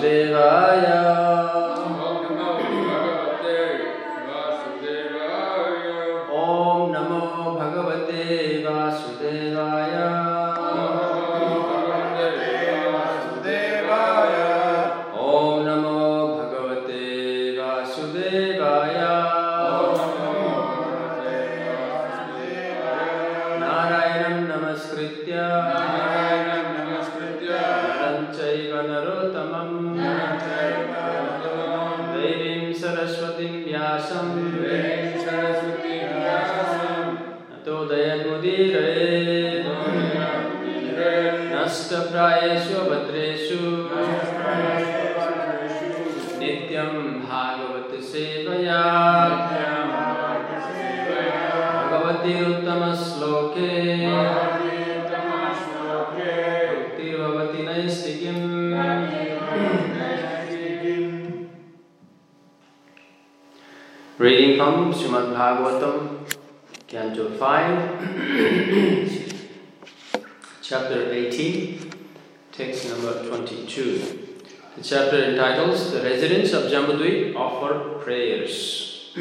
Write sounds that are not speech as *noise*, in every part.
वासुदेवाय Srimad Bhagavatam, Canto 5, Chapter 18, text number 22. The chapter entitles The Residents of Jambudvip Offer Prayers.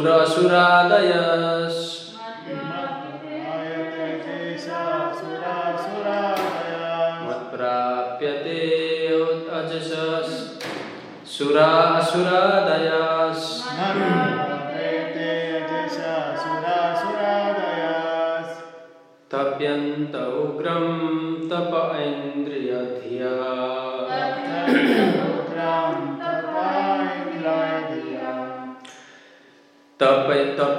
सुरसुरादयस् मत्प्राप्यते Ajas सुरासुरादयास्। तप्यन्त उग्रं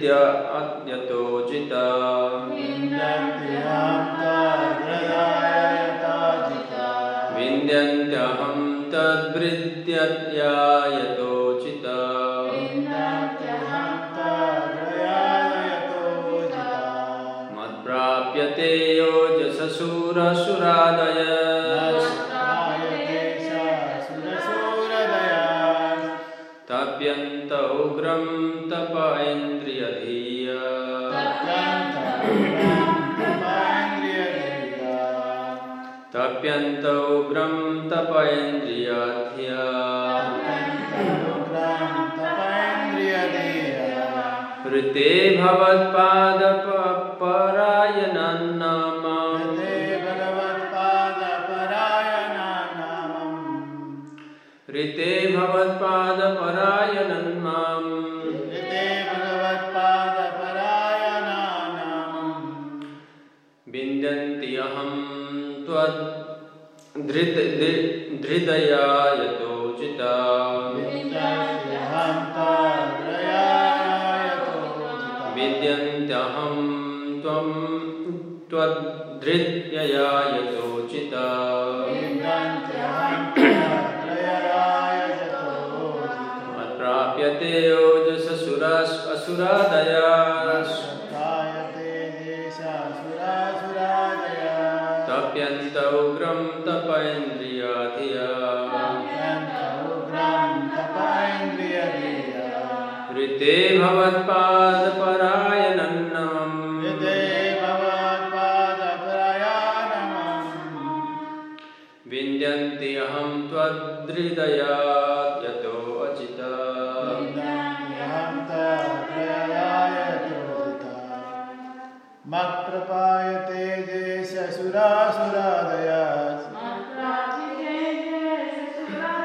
ja तपैन्द्रियध्या हृते भवत्पादप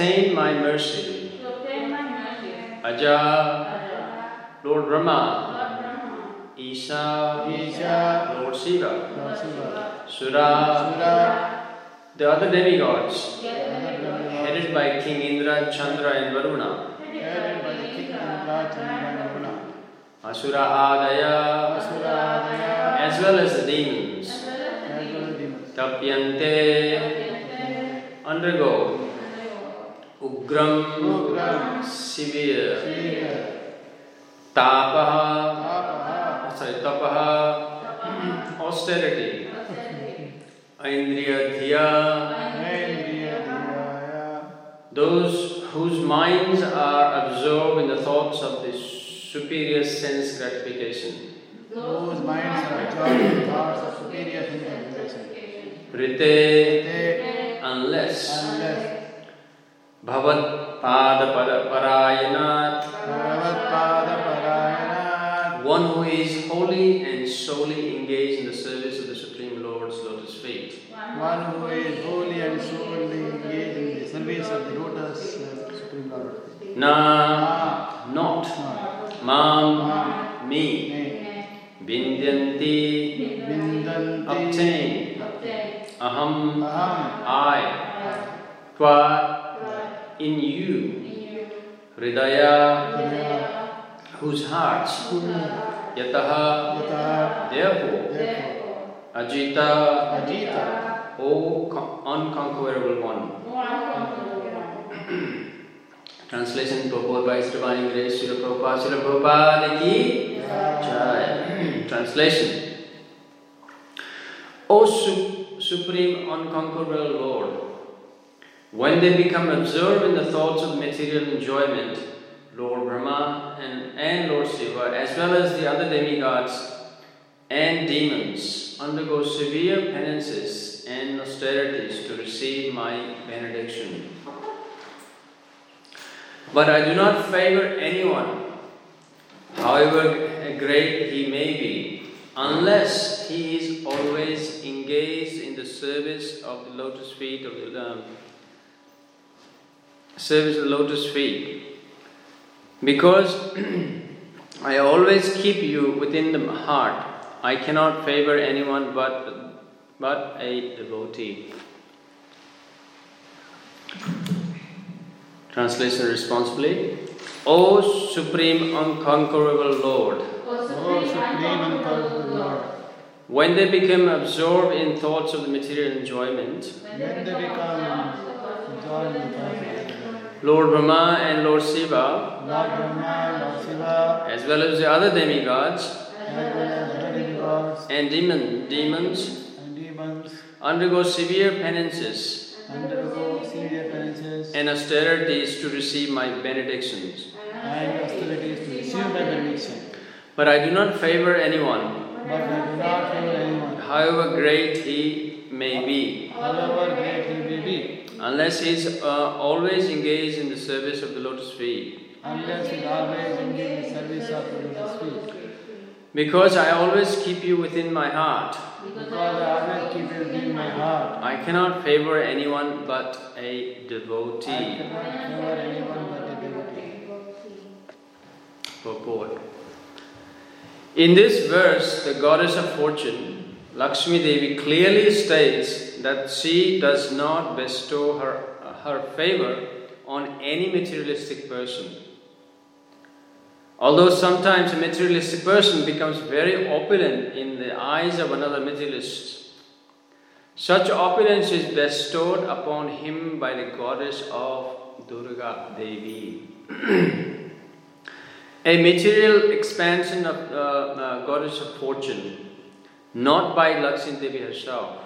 Obtain my mercy. Obtain. Aja. Lord Brahma. Isha. Isha. Lord Shiva. Sura. The other demigods. Headed by King Indra, Chandra and Varuna. Headed by King Indra, Chandra and Varuna. Asurahadaya. Asurahadaya. As well as demons. As well as the demons. Tapyante. Undergo. Ugram, Ugram, severe, Sriya, Tapaha, Tapaha, sorry, Tapaha, austerity, Indriya Dhiya, Indriya, Dhyaya, those whose minds are absorbed in the thoughts of the superior sense gratification. whose minds are absorbed in the thoughts of superior. Rite, They, unless unless Bhavat Pada Parayanat, one who is wholly and solely engaged in the service of the Supreme Lord's lotus feet. one who is wholly and solely engaged in the service of the lotus uh, Supreme Lord. Na, not, Not, mam, me, me, bindyanti, Bindanti, obtain, aham, Aham, I, twa, in you, hridaya, whose hearts, yataha, therefore, ajita, Ajita, O unconquerable one. Translation proposed by His Divine Grace, Srila Prabhupada, Srila Prabhupada ki Jai. Translation. O su- Supreme Unconquerable Lord, when they become absorbed in the thoughts of material enjoyment, Lord Brahma and, and Lord Shiva, as well as the other demigods and demons, undergo severe penances and austerities to receive my benediction. But I do not favor anyone, however great he may be, unless he is always engaged in the service of the lotus feet of the um, service of the lotus feet. Because *clears throat* I always keep you within the heart, I cannot favor anyone but but a devotee. Translation responsibly. O Supreme Unconquerable Lord, O Supreme Unconquerable Lord, when they become absorbed in thoughts of the material enjoyment, when they become absorbed in thoughts of the Lord Brahma and Lord Shiva, Lord Brahma, Lord Shiva, as well as the other demigods. As well demigods. And demon, demons, and demons, undergo severe penances. Undergo severe penances. And austerities to receive my benedictions. and austerities to receive my benediction. But I do not favor anyone, But I do not favor anyone, however great he may be, however great he may be, unless he's uh, always engaged in the service of the lotus feet. Unless he's always engaged in the service of the lotus feet. Because I always keep you within my heart. Because I always keep you in my heart. I cannot favor anyone but a I devotee. cannot favor anyone but a devotee. Purport. In this verse, the goddess of fortune, Lakshmi Devi, clearly states that she does not bestow her, her favor on any materialistic person. Although sometimes a materialistic person becomes very opulent in the eyes of another materialist, such opulence is bestowed upon him by the goddess of Durga Devi. *clears throat* a material expansion of the uh, goddess of fortune, not by Lakshmi Devi herself.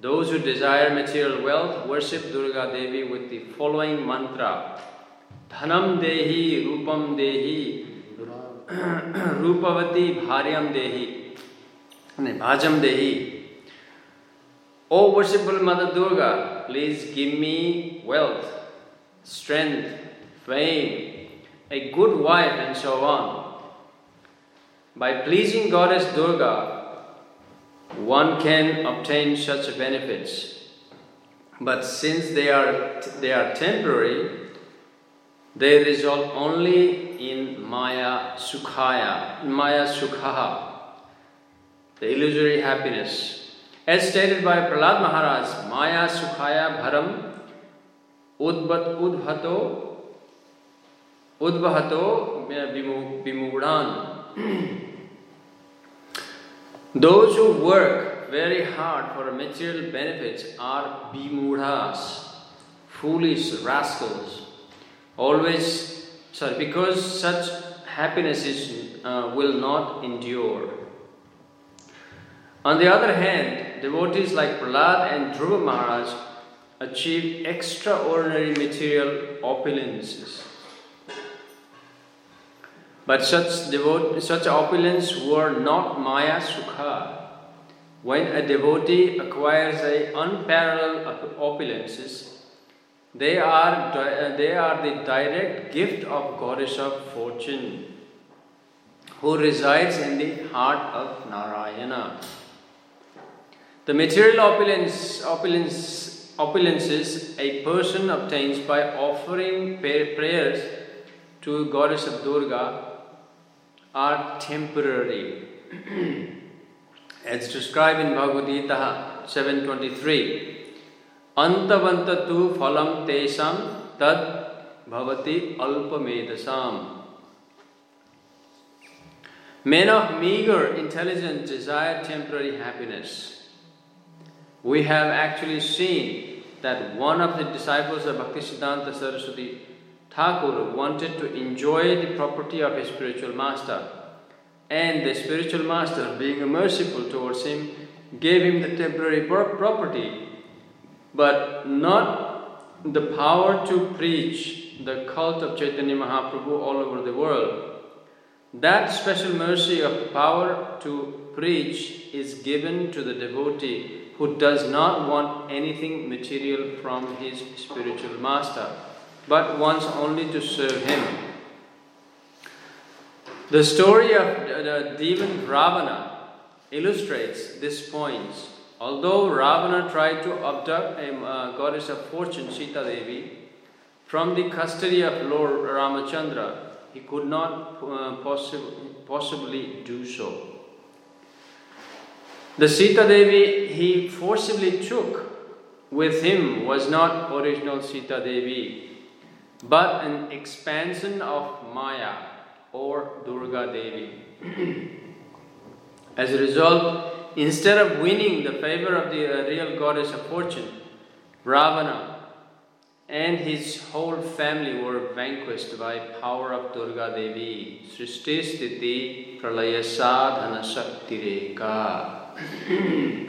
Those who desire material wealth worship Durga Devi with the following mantra Dhanam Dehi, Rupam Dehi, *clears throat* Rupavati Bharyam Dehi, Bhajam Dehi. O worshipful Mother Durga, please give me wealth, strength, fame, a good wife, and so on. By pleasing Goddess Durga, one can obtain such benefits. But since they are, they are temporary, they result only in Maya Sukhaya, Maya Sukhaha, the illusory happiness. As stated by Prahlad Maharaj, Maya Sukhaya Bharam Udvat Udhato Udvahato Vimugdan. Those who work very hard for material benefits are bimudhas, foolish rascals. Always, sorry, because such happiness is, uh, will not endure. On the other hand, devotees like Prahlad and Dhruva Maharaj achieve extraordinary material opulences. But such, devote, such opulence were not Maya Sukha. When a devotee acquires a unparalleled opulences, they are, they are the direct gift of Goddess of Fortune, who resides in the heart of Narayana. The material opulence, opulence, opulences a person obtains by offering prayers to Goddess of Durga are temporary. As described in Bhagavad Gita 723. Antavantatu phalam tesam tad bhavati alpamedasam. Men of meager intelligence desire temporary happiness. We have actually seen that one of the disciples of Bhaktisiddhanta Saraswati Thakur wanted to enjoy the property of his spiritual master, and the spiritual master, being merciful towards him, gave him the temporary property, but not the power to preach the cult of Chaitanya Mahaprabhu all over the world. That special mercy of power to preach is given to the devotee who does not want anything material from his spiritual master, but wants only to serve him. The story of the demon Ravana illustrates this point. Although Ravana tried to abduct a uh, goddess of fortune, Sita Devi, from the custody of Lord Ramachandra, he could not uh, possi- possibly do so. The Sita Devi he forcibly took with him was not original Sita Devi, but an expansion of Maya or Durga Devi. As a result, instead of winning the favor of the uh, real goddess of fortune, Ravana and his whole family were vanquished by power of Durga Devi. Srishti Pralaya Sadhana Shakti Reka.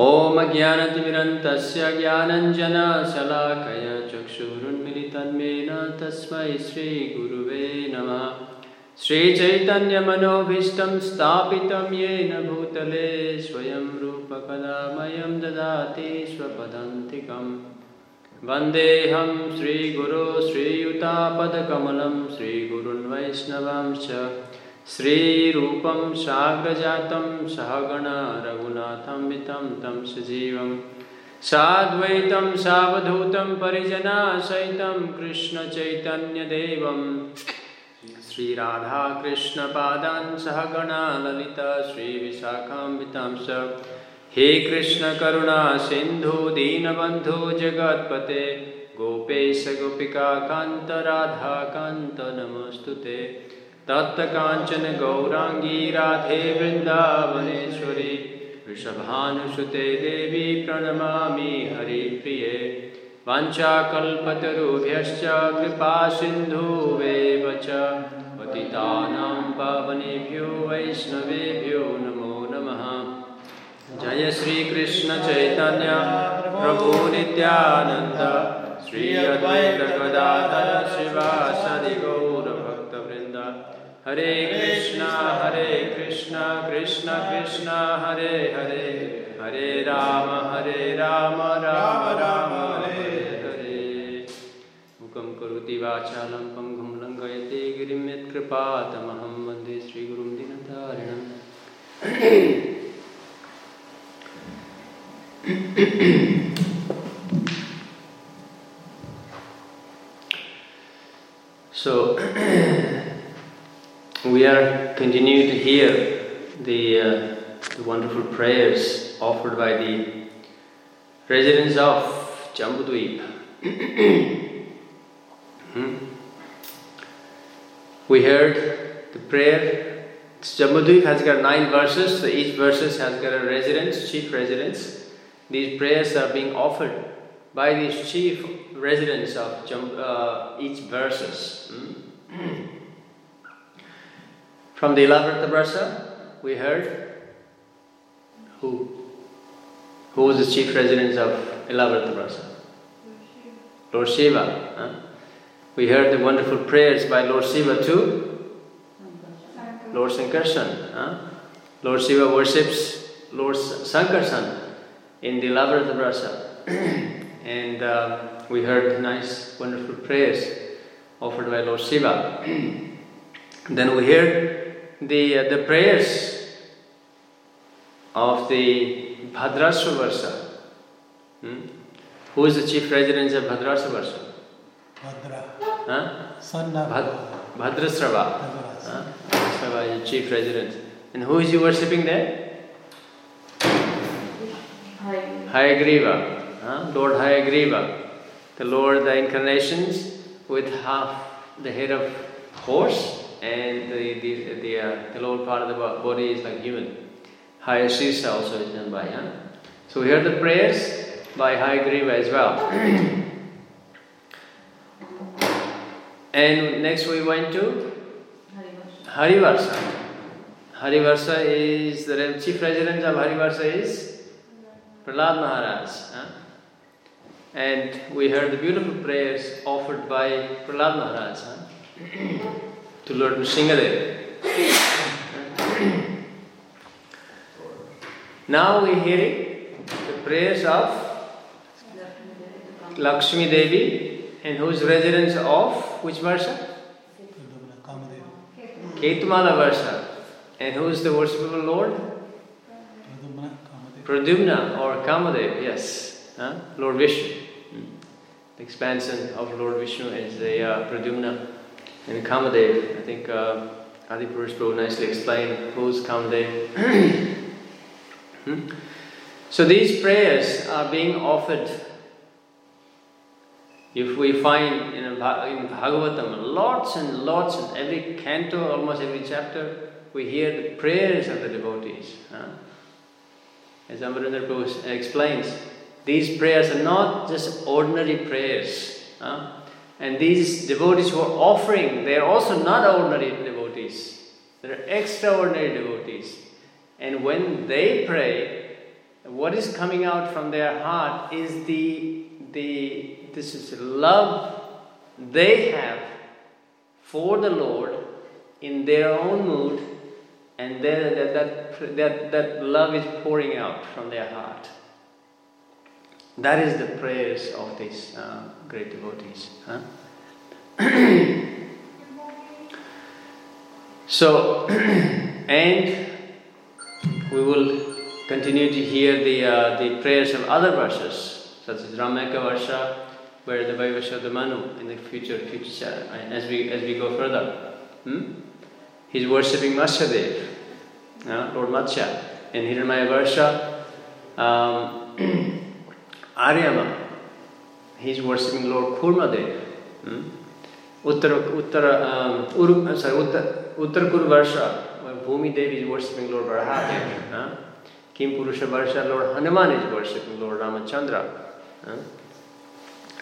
ॐ अज्ञानतिमिरन्तस्य ज्ञानञ्जनशलाकय चक्षुरुन्मिलितन्मेन तस्मै श्रीगुरुवे नमः। श्रीचैतन्यमनोभीष्टं स्थापितं येन भूतले स्वयं रूप कदा मह्यं ददाति स्वपदन्तिकम् वन्देऽहं श्रीगुरो श्रीयुतापदकमलं श्रीगुरुन् वैष्णवांश्च श्रीरूपं साग्रजातं सहगणा रघुनाथं वितं तं सजीवं। साद्वैतं सावधूतं परिजनासहितं कृष्णचैतन्यदेवं। श्रीराधाकृष्णपादान् सहगणा ललिता श्रीविशाखाम्बितां च हे कृष्णकरुणा सिन्धु, दीनबन्धु, जगत्पते। गोपेश गोपिकान्त राधाकान्त नमोऽस्तु ते। तप्तकाञ्चन गौराङ्गी राधे वृन्दावनेश्वरी वृषभानुसुते देवी प्रणमामि हरिप्रिये। वाञ्छाकल्पतरुभ्यश्च कृपासिन्धुवेव च। पतितानां पावनेभ्यो वैष्णवेभ्यो नमो नमः। जय श्रीकृष्णचैतन्य प्रभु नित्यानन्द। श्री अद्वैत गदाधर शिवासदि गौरभक्तवृन्द हरे कृष्णा हरे कृष्णा, कृष्ण कृष्ण, हरे हरे हरे राम हरे राम राम राम, हरे हरे। मुखं करोति वाचालं पङ्गुं लङ्घयते गिरिं यत्कृपातमहं वंदे श्रीगुरुं दीनतारिणम् so we are continuing to hear the, uh, the wonderful prayers offered by the residents of Jambudweep. hmm? We heard the prayer. Jambudweep has got nine verses, so each verses has got a residence, chief residence. These prayers are being offered by these chief residents of Jam- uh, each verses. Hmm? From the Ilavrita Varsa, we heard who? Who was the chief residence of Ilavrita Varsa? Lord Shiva. huh? We heard the wonderful prayers by Lord Shiva to Lord Sankarshan. huh? Lord Shiva worships Lord Sankarshan in the Ilavrita Varsa. *clears throat* and uh, we heard nice, wonderful prayers offered by Lord Shiva. *clears throat* then we heard the, uh, the prayers of the Bhadrasvavarsa, Hmm? Who is the chief residence of Bhadrasva Varsa? Bhadra. Huh? Son of Bhad- Bhadrasrava. Bhadras. Huh? Bhadrasrava is the chief residence. And who is you worshipping there? Hayagriva, huh? Lord Hayagriva, the Lord, the incarnations with half the head of horse and the, the, the, uh, the lower part of the body is like human. Hayashisa also is done by, huh? So we heard the prayers by Hayagriva as well. *clears throat* and next we went to Harivarsa. Harivarsa is the chief resident of Harivarsa is Prahlad Maharaj. huh? And we heard the beautiful prayers offered by Prahlad Maharaj huh? *clears throat* to Lord Nrsingadev. now we hear the prayers of Lakshmi Devi and whose residence of which? Kamadev. Ketumala Varsa. And who is the worshipable Lord? Pradyumna or Kamadev, yes. Huh? Lord Vishnu. Hmm. The expansion of Lord Vishnu is the uh, Pradyumna and Kamadev. I think uh, Adi Purush Prabhu nicely explained who's Kamadev. Hmm? So these prayers are being offered. If we find in, a, in Bhagavatam lots and lots in every canto, almost every chapter, we hear the prayers of the devotees. huh? As Amarendra Prabhu explains, these prayers are not just ordinary prayers. huh? And these devotees who are offering, they are also not ordinary devotees. They are extraordinary devotees. And when they pray, what is coming out from their heart is the, the this is love they have for the Lord in their own mood and that, that, that, that love is pouring out from their heart. That is the prayers of these uh, great devotees. Huh? *clears throat* so, *clears throat* and we will continue to hear the, uh, the prayers of other verses, such as Ramyaka Varsha, where the Vaivasvata Manu in the future, future as we as we go further. Hmm? He's worshipping Matsyadev, uh, Lord Matsya. In Hiranyamaya Varsha, um, *clears throat* Aryama, he's worshipping Lord Kurmadev. Hmm? Uttara, Uttara, um, Uru, sorry, Uttar, Uttar Varsha, Bhumi Devi is worshipping Lord Varahadev. Huh? Kim Purusha Varsha, Lord Hanuman is worshipping Lord Ramachandra. Huh?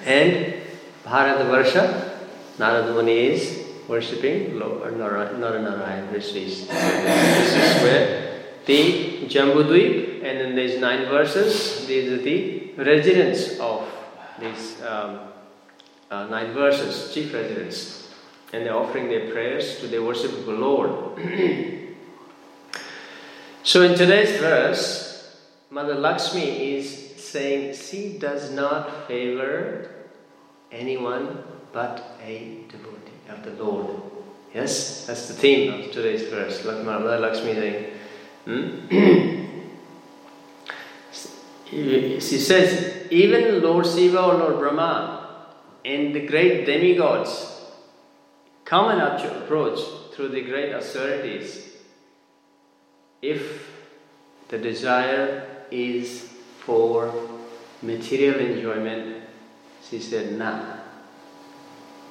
And Bharata Varsha, Narada Muni is worshipping Lord Naranarayan Rishis. This is where the Jambudvip, and then there's nine verses, these are the residents of these um, uh, nine verses, chief residents. And they're offering their prayers to their worshipful Lord. *clears throat* so in today's verse, Mother Lakshmi is saying she does not favor anyone but a devotee of the Lord. Yes, that's the theme of today's verse. Mother Lakshmi saying, hmm? *clears throat* she says, even Lord Shiva or Lord Brahma and the great demigods come and approach through the great austerities if the desire is for material enjoyment, she said, Nah,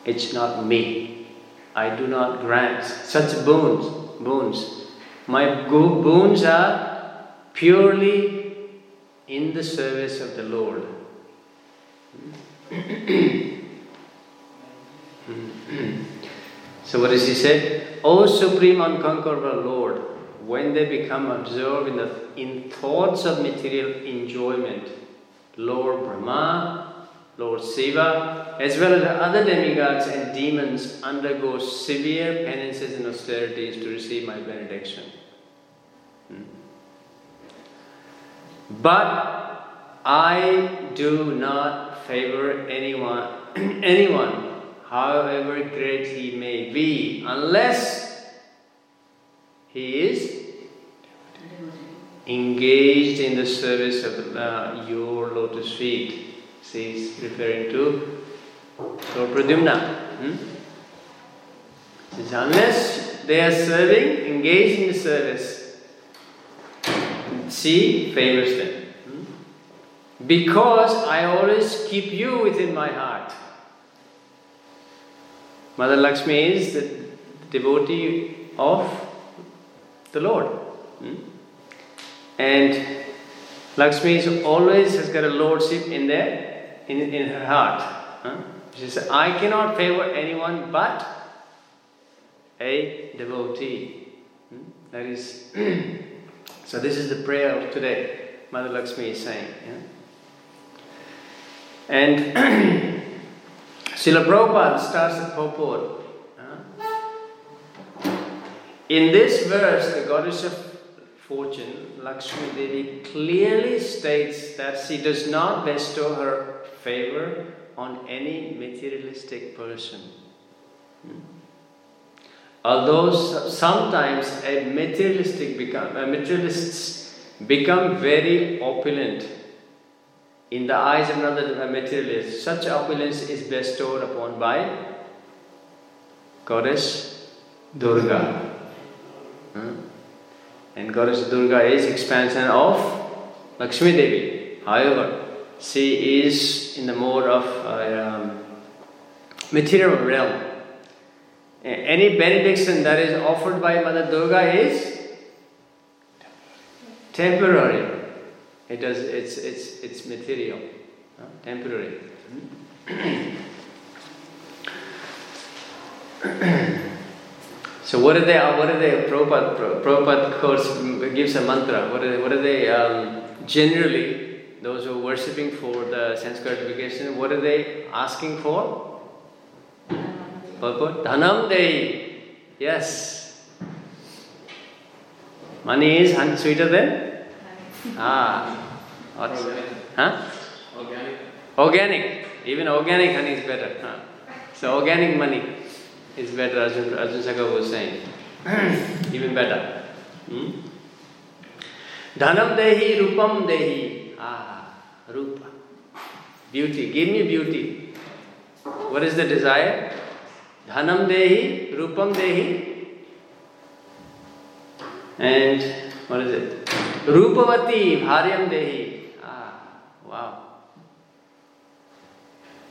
it's not me. I do not grant such boons. boons. My boons are purely in the service of the Lord. so what does he say? O Supreme Unconquerable Lord, when they become absorbed in, the, in thoughts of material enjoyment, Lord Brahma, Lord Shiva, as well as other demigods and demons undergo severe penances and austerities to receive my benediction. Hmm. But I do not favor anyone, *clears throat* anyone, however great he may be, unless he is engaged in the service of uh, your lotus feet. See, he's referring to Lord Pradyumna. Hmm? Unless they are serving, engaged in the service, she favors them. Because I always keep you within my heart. Mother Lakshmi is the devotee of the Lord. Hmm? And Lakshmi is always has got a lordship in there, in, in her heart. She says, I cannot favor anyone but a devotee. Hmm? That is, *clears throat* so this is the prayer of today. Mother Lakshmi is saying. Yeah? And *clears throat* Srila Prabhupada starts the purport in this verse, the goddess of fortune, Lakshmi Devi, clearly states that she does not bestow her favor on any materialistic person. Hmm? Although sometimes a materialistic become, a materialists become very opulent in the eyes of another materialist, such opulence is bestowed upon by goddess Durga. And Goddess Durga is expansion of Lakshmi Devi. However, she is in the mode of uh, um, material realm. Any benediction that is offered by Mother Durga is temporary. It does. It's it's it's material, uh, temporary. So what are they? What are they? Prabhupada, Prabhupada course gives a mantra. What are they? What are they? Um, generally, those who are worshipping for the sense gratification, what are they asking for? भगवत धनम दे yes money is honey sweeter than organic even organic honey is better so organic money is better Arjun Arjun शकर वो सही even better धनम देही रूपम दे रूप beauty give me beauty what is the desire Dhanam dehi, rupam dehi. And what is it? Rupavati, bharyam dehi. Ah, wow.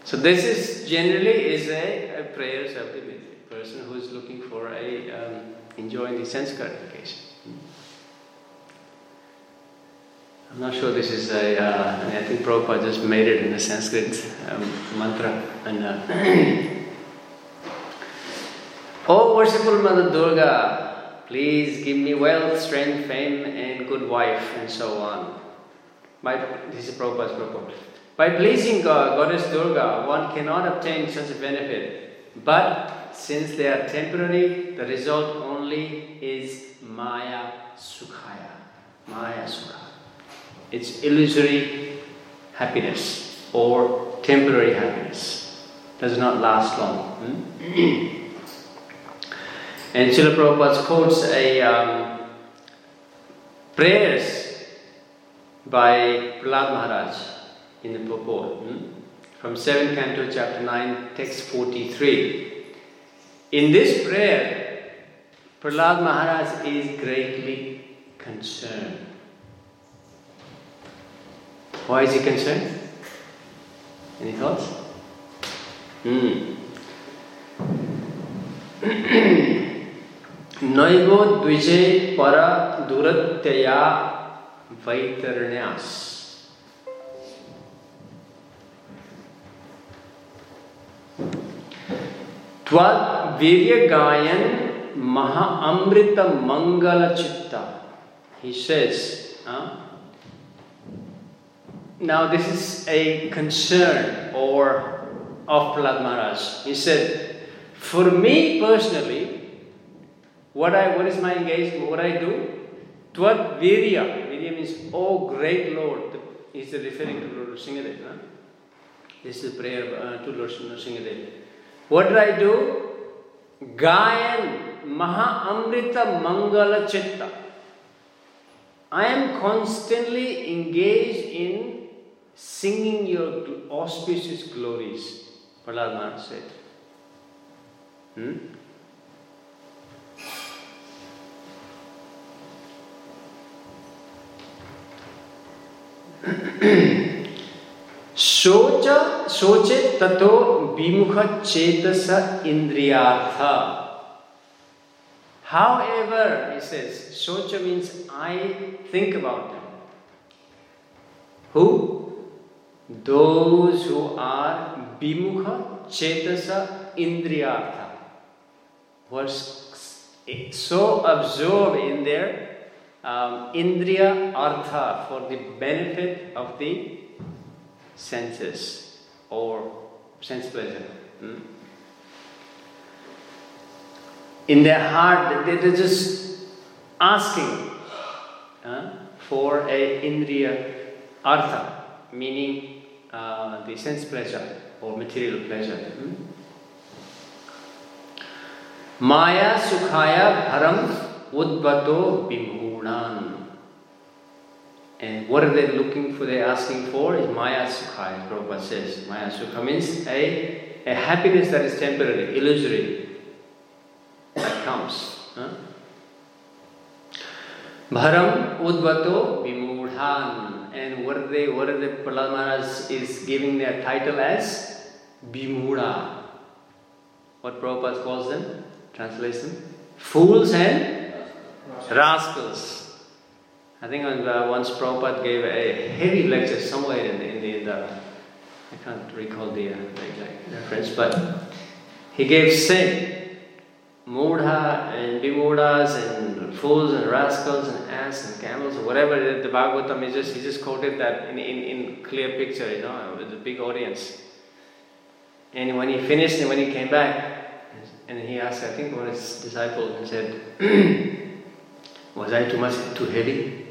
So this is generally is a, a prayers of the person who is looking for a um, enjoying the sense gratification. I'm not sure this is a. Uh, I think Prabhupada just made it in a Sanskrit um, mantra. And uh, Oh, worshipful Mother Durga, please give me wealth, strength, fame, and good wife, and so on. By this is Prabhupada's purport. By pleasing God, Goddess Durga, one cannot obtain such a benefit. But since they are temporary, the result only is Maya Sukhaya. Maya Sukha. It's illusory happiness or temporary happiness. Does not last long. hmm? *clears throat* and Srila Prabhupada quotes a um, prayers by Prahlad Maharaj in the purport hmm? from 7th canto chapter 9 text 43 in this prayer Prahlad Maharaj is greatly concerned why is he concerned any thoughts hmm. *clears throat* नैवो द्विजे पर दुरत्यया वैतरण्यास वीर्य गायन महा अमृत मंगल चित्ता he says huh? now this is a concern or of Prahlad Maharaj he said for me personally what I what is my engagement what I do Tvat Virya Virya means oh great Lord is referring to Lord Singadev huh? this is prayer uh, to Lord Singadev what did I do? Gayan Maha Amrita Mangala Chitta. I am constantly engaged in singing your auspicious glories, Prahlad Maharaj said. Hmm? सोच सोचे ततो विमुख चेतस इंद्रियार्थ however सोच means I think about who those who are विमुख चेतस इंद्रियार्थ। Verse so absorb in their um, Indriya Artha for the benefit of the senses or sense pleasure. Hmm? In their heart, they're just asking uh, for a indriya artha, meaning uh, the sense pleasure or material pleasure. Hmm? Maya sukhaya bharam udvato bimhunan. And what are they looking for? They're asking for is Maya Sukha, as Prabhupada says. Maya Sukha means a, a happiness that is temporary, illusory, that comes. Bharam Udvato Vimudhan. And what are they, what are the Prahlad Maharaj is giving their title as? Bimuda. What Prabhupada calls them? Translation? Fools and rascals. I think uh, once Prabhupada gave a heavy lecture somewhere in the, in the, in the I can't recall the uh, reference, but he gave sin, mudha and bimudas and fools and rascals and ass and camels or whatever the Bhagavatam is just he just quoted that in, in, in clear picture, you know, with a big audience. And when he finished and when he came back, and he asked, I think one of his disciples and said, *clears throat* Was I too much too heavy?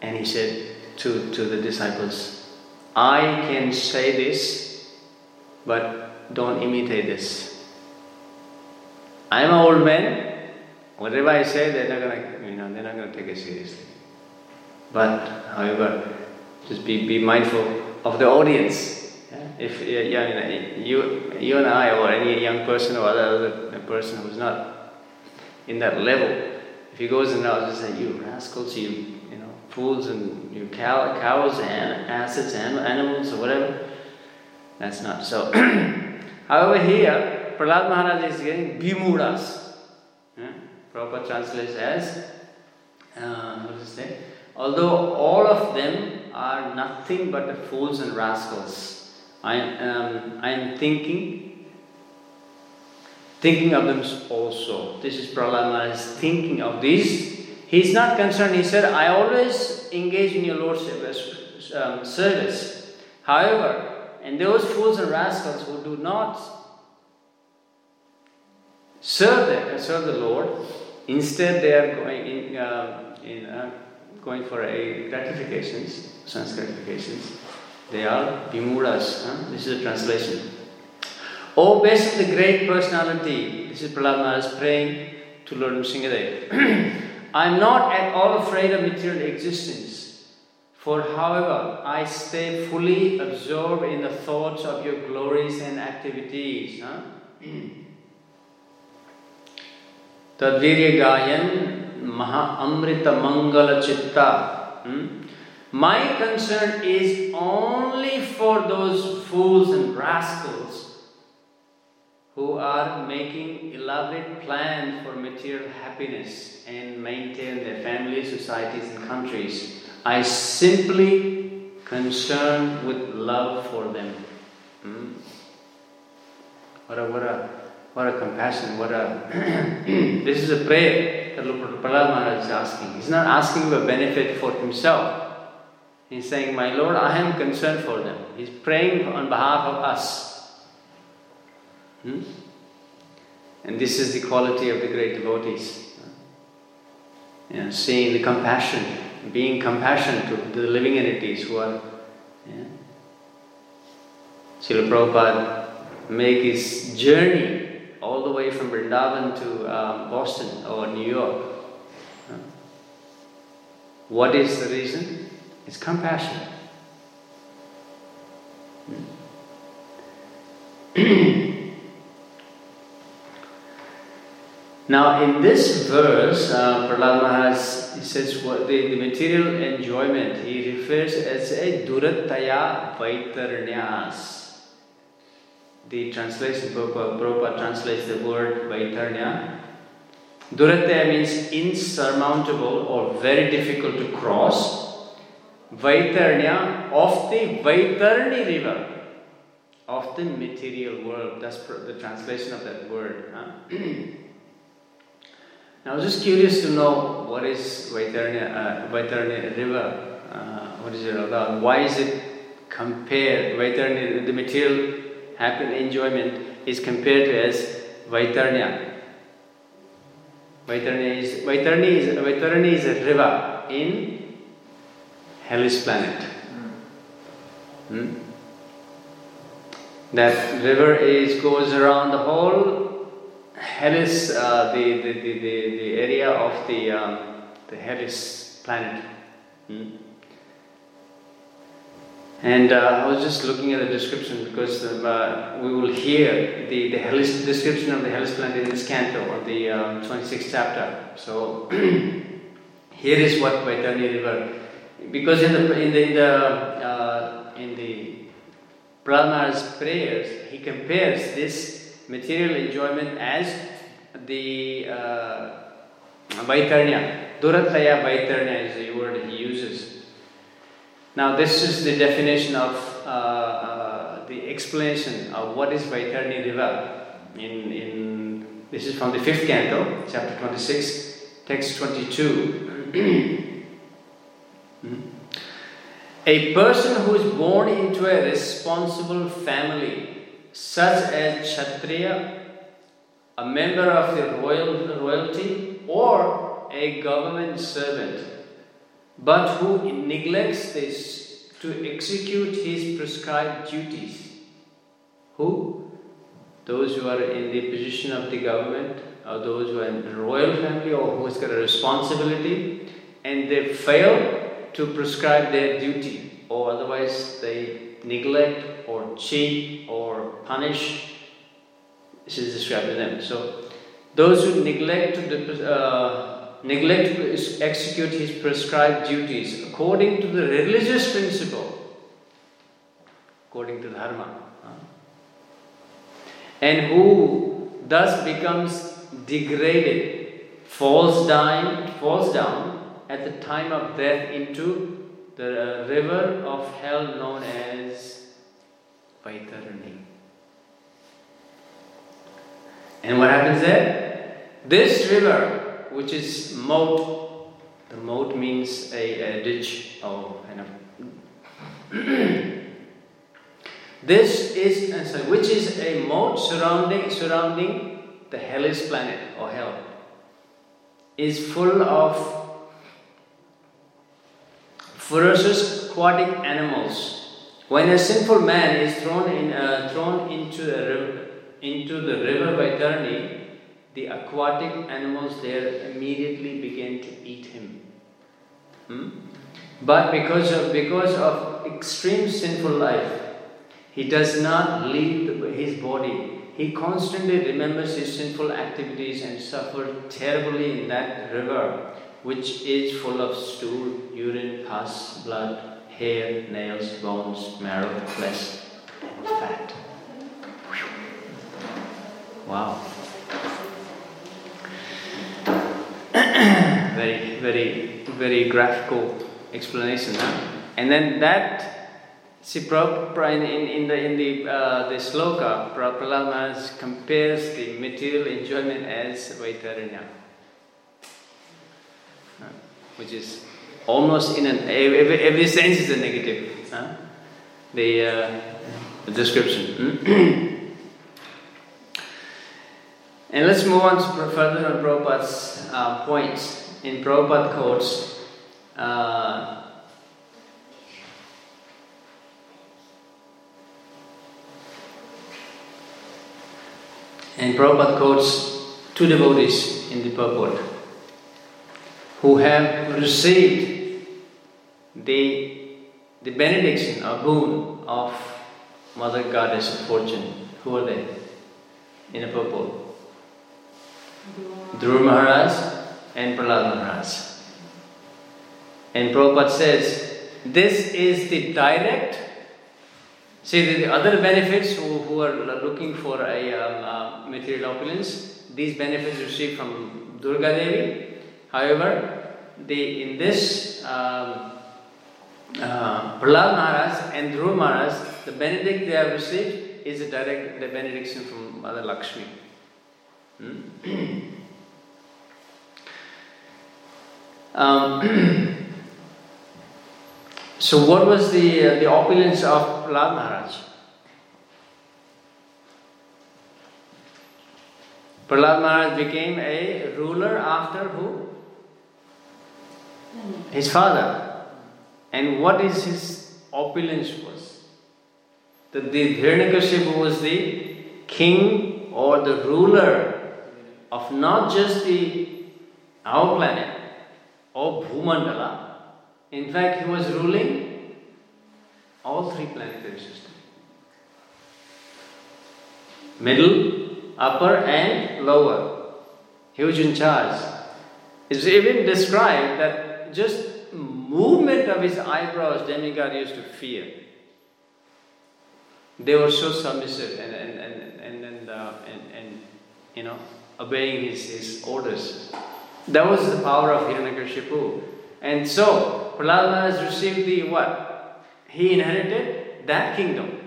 And he said to, to the disciples, I can say this, but don't imitate this. I'm an old man. Whatever I say, they're not gonna, you know, they're not gonna take it seriously. But, however, just be, be mindful of the audience. Yeah? If you, you, you and I, or any young person or other, other person who's not in that level, he goes and I just say, "You rascals, you, you know, fools, and you cow, cows and assets and animals or whatever," that's not so. *clears throat* However, here Prahlad Maharaj is getting bimudas. Yeah? Prabhupada translates as uh, what does it say? Although all of them are nothing but the fools and rascals. I am I am thinking thinking of them also. This is Prahlad is thinking of these. He's not concerned. He said, I always engage in your Lord's um, service. However, and those fools and rascals who do not serve the, serve the Lord, instead they are going in, uh, in uh, going for a gratifications, sense gratifications. They are bimudas. Huh? This is a translation. Oh, best of the great personality. This is Prahlad Maharaj praying to Lord Nrsingadev. *clears throat* I am not at all afraid of material existence, for however, I stay fully absorbed in the thoughts of your glories and activities. Huh? Tadvirya Gayan Maha Amrita Mangala Chitta. Hmm? My concern is only for those fools and rascals who are making elaborate plans for material happiness and maintain their families, societies, and countries. I simply concern with love for them. Hmm? What a what a what a compassion! What a *clears throat* this is a prayer that Lord Prahlad Maharaj is asking. He's not asking for benefit for himself. He's saying, My Lord, I am concerned for them. He's praying on behalf of us. Hmm? And this is the quality of the great devotees. You know, seeing the compassion, being compassionate to the living entities who are. Yeah. Srila Prabhupada make his journey all the way from Vrindavan to um, Boston or New York. What is the reason? It's compassion. *clears throat* now, in this verse, uh, Prahlad Maharaj says what the, the material enjoyment he refers as a durataya vaitarnyas. The translation, Prabhupada, Prabhupada translates the word vaitarnya. Durataya means insurmountable or very difficult to cross. Vaitarnya of the Vaitarni river of the material world. That's the translation of that word. Huh? *clears throat* now, I was just curious to know what is Vaitarni, uh, river. Uh, what is it about? Why is it compared? Vaitarni, the material happy enjoyment is compared to as Vaitarnya. Vaitarni is Vaitarni is Vaitarni is a river in hellish planet. Hmm? That river is goes around the whole hellish, uh, the, the, the, the, area of the, um, the hellish planet. Hmm? And uh, I was just looking at the description because uh, we will hear the, the description of the hellish planet in this canto or the uh, 26th chapter. So *clears throat* here is what Vaitarni river because in the in the in the, uh, in the Brahma's prayers, he compares this material enjoyment as the uh, Vaitarnya. Durataya Vaitarnya is the word he uses. Now, this is the definition of uh, uh, the explanation of what is Vaitarni river. In, in this is from the fifth canto, chapter 26, text 22. *clears throat* A person who is born into a responsible family, such as Kshatriya, a member of the royal, royalty, or a government servant, but who neglects this to execute his prescribed duties. Who? Those who are in the position of the government, or those who are in the royal family, or who's got a responsibility, and they fail to prescribe their duty, or otherwise they neglect or cheat or punish. This is described to them. So, those who neglect to uh, neglect to execute his prescribed duties according to the religious principle, according to dharma, and who thus becomes degraded, falls down, falls down at the time of death into the river of hell known as Vaitarani. And what happens there? This river, which is moat, the moat means a, a ditch or kind of. *clears throat* this is uh, sorry, which is a moat surrounding surrounding the hellish planet or hell, is full of ferocious aquatic animals. When a sinful man is thrown in, uh, thrown into the river, into the river Vaitarani, the aquatic animals there immediately begin to eat him. Hmm? But because of, because of extreme sinful life, he does not leave his body. He constantly remembers his sinful activities and suffers terribly in that river, which is full of stool, urine, pus, blood, hair, nails, bones, marrow, flesh, and fat. Wow. *clears throat* very, very, very graphical explanation. Huh? And then that, see, in, in the, in the, uh, the sloka, Prahlad compares the material enjoyment as Vaitaranya, which is almost in an, every, every sense is a negative. Huh? The, uh, the description. *clears throat* And let's move on to further on Prabhupada's uh, points. In Prabhupada quotes, uh, and Prabhupada quotes two devotees in the purport who have received the, the benediction or boon of Mother Goddess of Fortune. Who are they in a purport. Dhruva Maharaj and Prahlad Maharaj. And Prabhupada says, this is the direct, see the other benefits who, who are looking for a um, uh, material opulence, these benefits received from Durga Devi. However, the, in this um, uh, Prahlad Maharaj and Dhruva Maharaj, the benedict they have received is a direct the benediction from Mother Lakshmi. Hmm? um, *clears throat* so, what was the, uh, the opulence of Prahlad Maharaj? Prahlad Maharaj became a ruler after who? His father. And what is his opulence was? That the Hiranyakashipu was the king or the ruler of not just the our planet or Bhumandala. In fact, he was ruling all three planetary systems. Middle, upper, and lower. He was in charge. It's even described that just movement of his eyebrows, demigod used to fear. They were so submissive and and and and and, uh, and, and you know obeying his, his orders. That was the power of Hiranyakashipu. And so, Prahlad has received the what? He inherited that kingdom.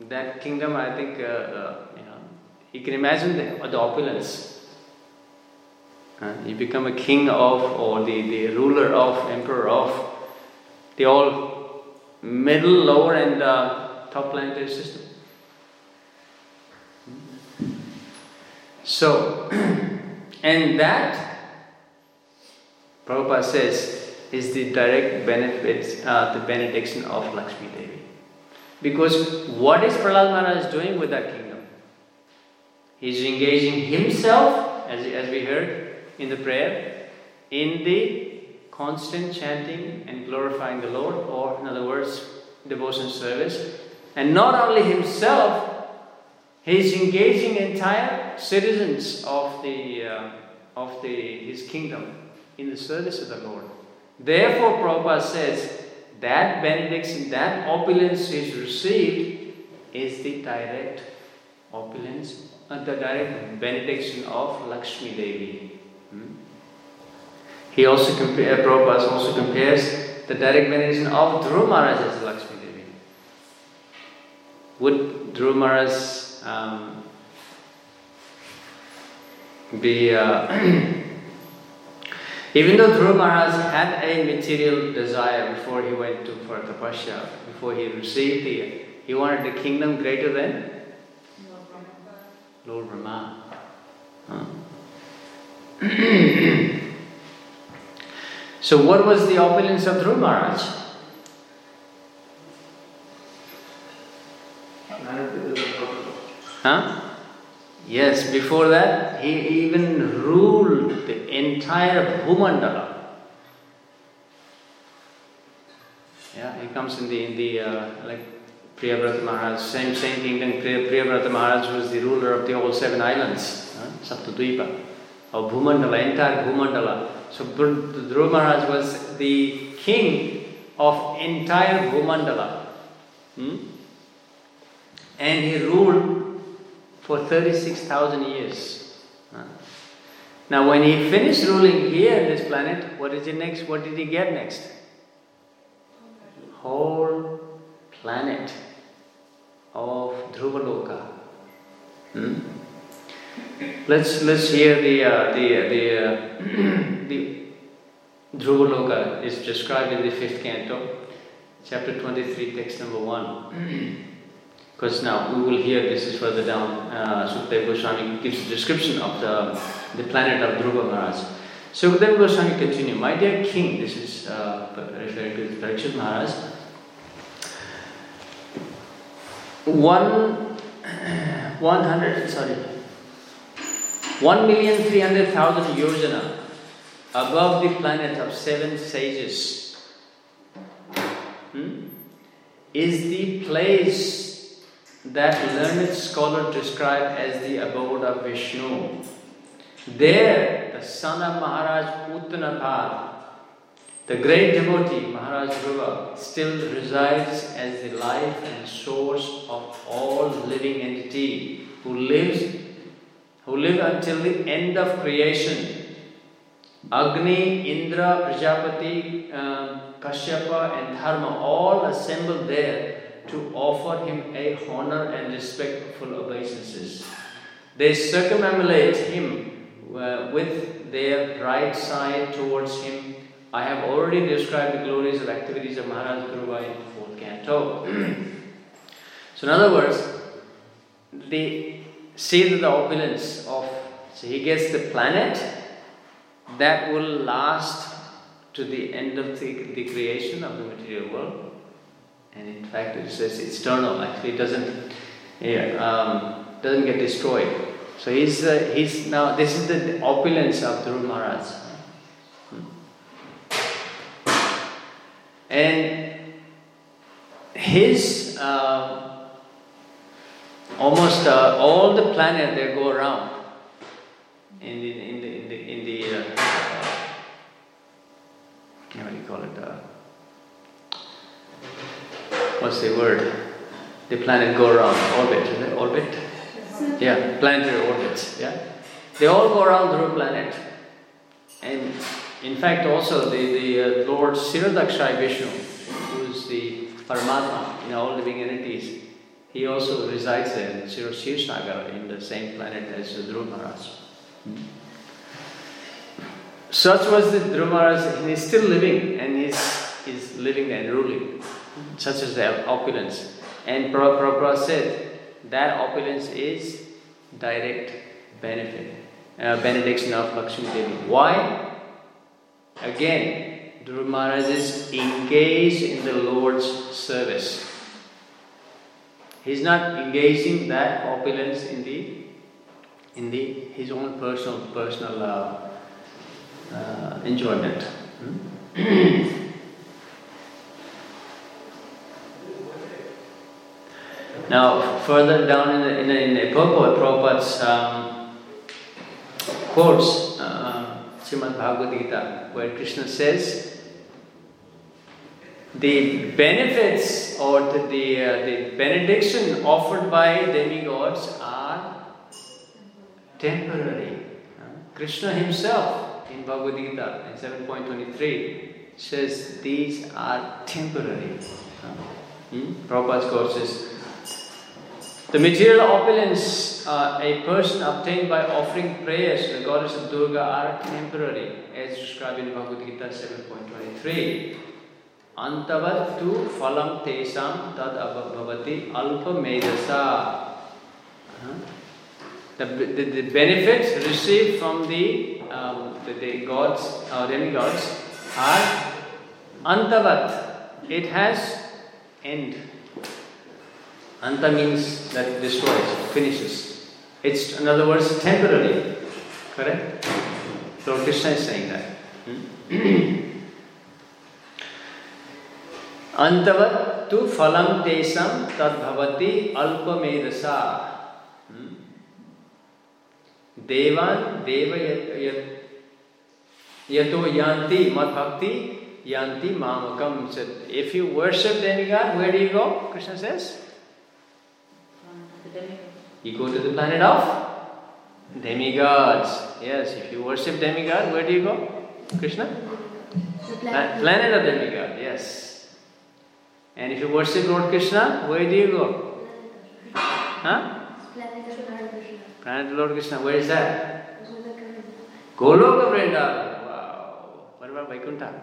That kingdom, I think, uh, uh, you know, you can imagine the, the opulence. Uh, you become a king of, or the, the ruler of, emperor of, the all middle, lower, and uh, top planetary system. So, *clears throat* And that, Prabhupada says, is the direct benefit, uh, the benediction of Lakshmi Devi. Because what is Prahlad Maharaj doing with that kingdom? He's engaging himself, as, as we heard in the prayer, in the constant chanting and glorifying the Lord, or in other words, devotion service. And not only himself, He's engaging entire citizens of, the, uh, of the, his kingdom in the service of the Lord. Therefore, Prabhupada says that benediction, that opulence is received is the direct opulence, uh, the direct benediction of Lakshmi Devi. He also compares, Prabhupada also compares the direct benediction of Dhruva Maharaj as Lakshmi Devi. Would Dhruva Maharaj um, be uh, *clears throat* even though Dhruva Maharaj had a material desire before he went to for tapasya, before he received the, he wanted a kingdom greater than Lord Brahma. Huh? *clears throat* *clears throat* so, what was the opulence of Dhruva Maharaj? Huh? Yes, before that, he even ruled the entire Bhumandala. Yeah, he comes in the, in the uh, like Priyavrata Maharaj, same, same kingdom. Priyavrata Maharaj was the ruler of the all seven islands, huh? Saptadvipa, or Bhumandala, entire Bhumandala. So Dhruva Maharaj was the king of entire Bhumandala. Hmm? And he ruled for 36,000 years. Now, when he finished ruling here in this planet, what is it next? What did he get next? Whole planet of Dhruvaloka. Hmm? Let's let's hear the uh, the the uh, *clears throat* the Dhruvaloka is described in the fifth canto, chapter twenty-three, text number one. *clears throat* Because now we will hear this is further down. Uh, Sukdev Goswami gives a description of the, the planet of Dhruva Maharaj. Sukdev Goswami continues, My dear king, this is uh, referring to Parikshit Maharaj. One, *clears throat* one hundred, sorry, one million three hundred thousand yojana above the planet of seven sages hmm, is the place that learned scholar described as the abode of Vishnu. There, the son of Maharaj Uttanapad, the great devotee Maharaj Dhruva, still resides as the life and source of all living entity who lives, who live until the end of creation. Agni, Indra, Prajapati, um, Kashyapa, and Dharma all assembled there to offer him a honor and respectful obeisances. They circumambulate him uh, with their right side towards him. I have already described the glories of activities of Maharaj Dhruva in the fourth canto. *clears throat* so, in other words, they see the opulence of, so he gets the planet that will last to the end of the, the creation of the material world and in fact it says eternal. Actually, it doesn't yeah, um, doesn't get destroyed. So he's uh, he's now this is the opulence of Dhruv Maharaj. Hmm. And his uh, almost uh, all the planet they go around in the in the in the, in the uh, what do you call it? Uh, what's the word? The planet go around orbit, is it orbit? Yeah, planetary orbits. Yeah, they all go around the planet, and in fact, also the the uh, Lord Kshirodakshai Vishnu, who is the Paramatma in all living entities, he also resides there in Kshirosagar in the same planet as Dhruv Maharaj. Such was the Dhruv Maharaj, and he's still living, and he's, he's living and ruling such as the opulence. And Prabhupada said that opulence is direct benefit. uh, benediction of Lakshmi Devi. Why? Again, Dhruva Maharaj is engaged in the Lord's service. He's not engaging that opulence in the in the his own personal personal uh, uh, enjoyment. Hmm? *clears throat* now, further down in the in the, in the purport, Prabhupada's um, quotes uh, Bhagavad Gita, where Krishna says. The benefits or the, the, uh, the benediction offered by demigods temporary. Krishna himself in Bhagavad Gita in 7.23 says these are temporary. Hmm? Prabhupada's quote says, the material opulence uh, a person obtained by offering prayers to the goddess of Durga are temporary, as described in Bhagavad Gita 7.23. Antavat tu phalam tesam tad abhavati alpa medasa the, the, the benefits received from the, um, the, the gods or demigods are antavat. It has end. Anta means that destroys, finishes. It's, in other words, temporary. Correct? So Krishna is saying that. Hmm? *clears throat* Antavat tu phalam tesam tad bhavati alpa medasa. देवान देव यतो yanti madbhakti yanti mamakam said if you worship demigod where do you go krishna says you go to the planet of demigods yes if you worship demigod where do you go krishna planet. planet of demigod yes and if you worship Lord Krishna, where do you go? Huh? Planet of Lord Krishna, where is that? Goloka Vrindavan. Wow. What about Vaikuntha?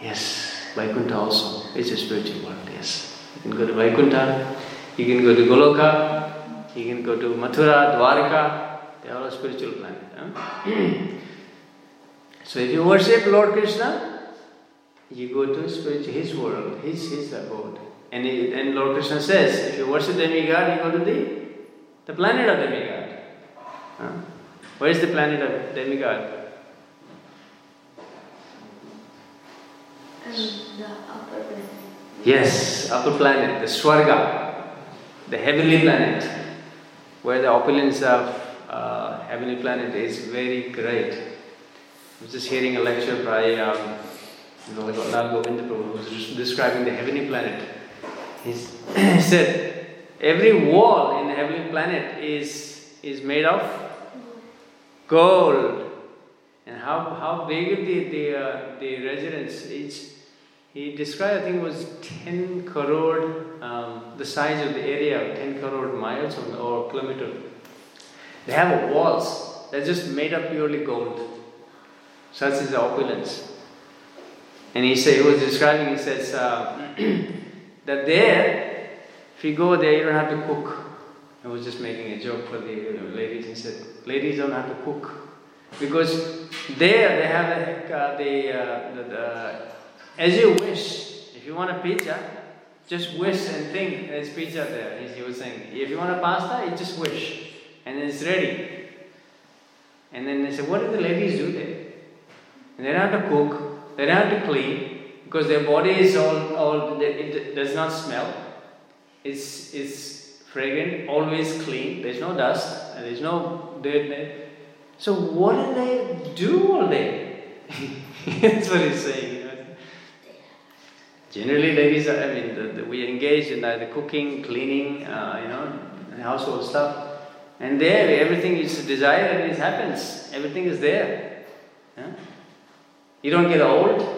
Yes, Vaikuntha also is a spiritual world, yes. You can go to Vaikuntha, you can go to Goloka, you can go to Mathura, Dwarka, they are all spiritual planet. Huh? *clears throat* so if you worship Lord Krishna, you go to spiritual, his world, his, his abode. And, he, and Lord Krishna says, if you worship the demigod, you go to the, the planet of demigod. Huh? Where is the planet of demigod? the upper planet. Yes, upper planet, the Swarga, the heavenly planet, where the opulence of uh, heavenly planet is very great. I was just hearing a lecture by um, Lal Govinda Prabhu, was describing the heavenly planet. He *coughs* said, every wall in the heavenly planet is, is made of gold. And how, how big the, the, uh, the residence is, he described, I think it was 10 crore, um, the size of the area 10 crore miles or, kilometer. They have walls, they're just made of purely gold. Such is the opulence. And he said, he was describing, he says, uh, *clears throat* that there, if you go there, you don't have to cook. I was just making a joke for the you know, ladies. He said, ladies don't have to cook. Because there they have the, uh, the, uh, the, the, as you wish. If you want a pizza, just wish and think there's pizza there, he was saying. If you want a pasta, you just wish. And then it's ready. And then they said, what do the ladies do there? And they don't have to cook, they don't have to clean, because their body is all, all it does not smell. It's, it's fragrant, always clean, there's no dust, there's no dirt there. So what do they do all day? *laughs* That's what he's saying. Generally, ladies, are, I mean, the, the, we engage in the, the cooking, cleaning, uh, you know, household stuff. And there, everything is desired and it happens. Everything is there. Yeah? You don't get old.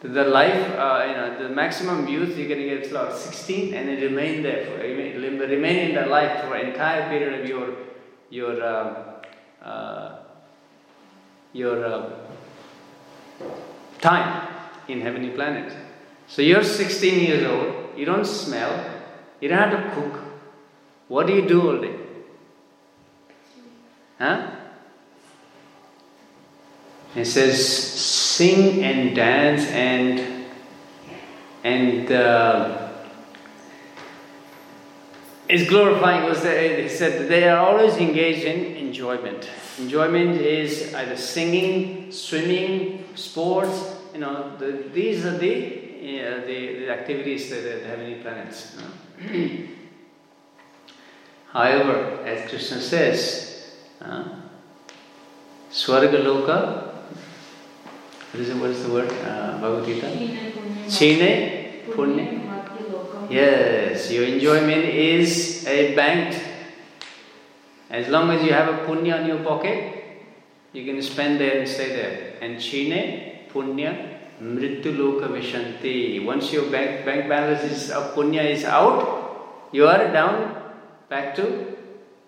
The life, uh, you know, the maximum youth you're going to get is about 16 and it remain there, for, remain in that life for entire period of your, your, um, uh, your uh, time in heavenly planet. So you're 16 years old, You don't smell. You don't have to cook. What do you do all day? Huh? It says sing and dance and and uh, is glorifying was he said they are always engaged in enjoyment. Enjoyment is either singing, swimming, sports. You know, the, these are the, uh, the, the activities that the heavenly planets. *clears throat* However, as Krishna says, uh, Swarga Loka, what is, what is the word? Uh, Bhagavad Gita? Chine Punya. Yes, your enjoyment is a bank. As long as you have a punya in your pocket, you can spend there and stay there. And chine punya mrityu loka vishanti. Once your bank, bank balance is of punya is out, you are down back to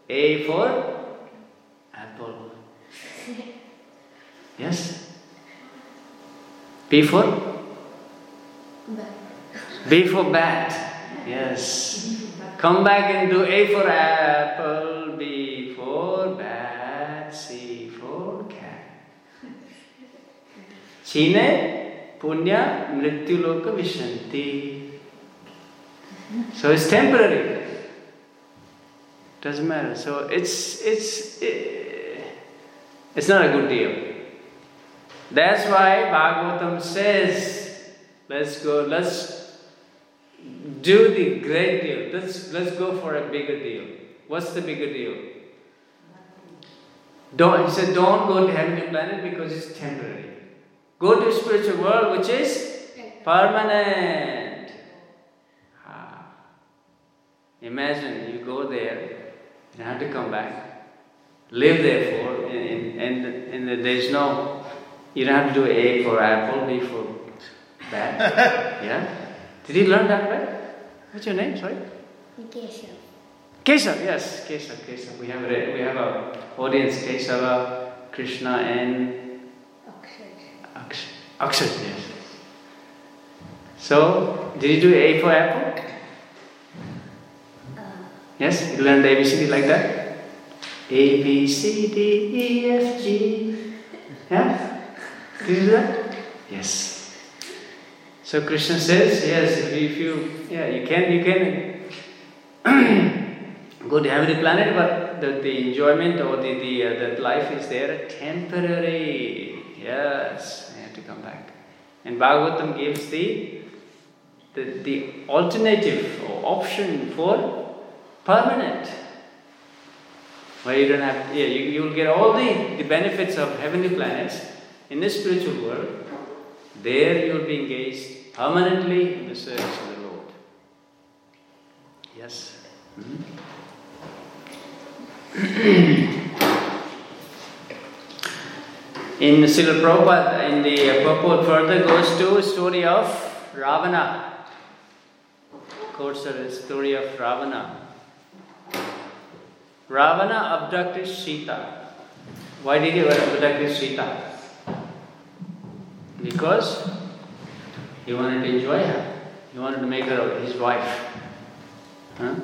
A for apple. *laughs* Yes? B for? B for bat. Yes. Come back and do A for apple, B for bat, C for cat. Chine punya mrityuloka vishanti. So it's temporary. Doesn't matter. So it's it's it's not a good deal. That's why Bhagavatam says, let's go, let's do the great deal. Let's let's go for a bigger deal. What's the bigger deal? Don't he said don't go to heavenly planet because it's temporary. Go to spiritual world which is permanent. Ah. Imagine you go there, you have to come back, live there for, and, and, and there's no, you don't have to do A for apple, B for bat. *laughs* yeah? Did you learn that right? What's your name? Sorry. Keshav. Keshav, yes, Keshav, Keshav. We have a, we have a audience, Keshava, Krishna, and Akshay. Akshay. Akshay, yes. So, did you do A for apple? Uh, Yes, you learned ABCD like that? A, B, C, D, E, F, G. Yeah? Do that? Yes. So Krishna says, yes, if you, if you yeah, you can, you can *clears throat* go to heavenly planet, but the, the enjoyment or the, the, uh, the life is there temporary. Yes, you have to come back. And Bhagavatam gives the, the, the alternative or option for permanent. Where you don't have, yeah, you, you will get all the, the benefits of heavenly planets in the spiritual world. There you will be engaged permanently in the service of the Lord. Yes. Mhm. *clears throat* in Srila Prabhupada, in the purport further goes to story of Ravana. Quotes the story of Ravana. Ravana abducted Sita. Why did he abduct Sita? Because he wanted to enjoy her. He wanted to make her his wife. Huh?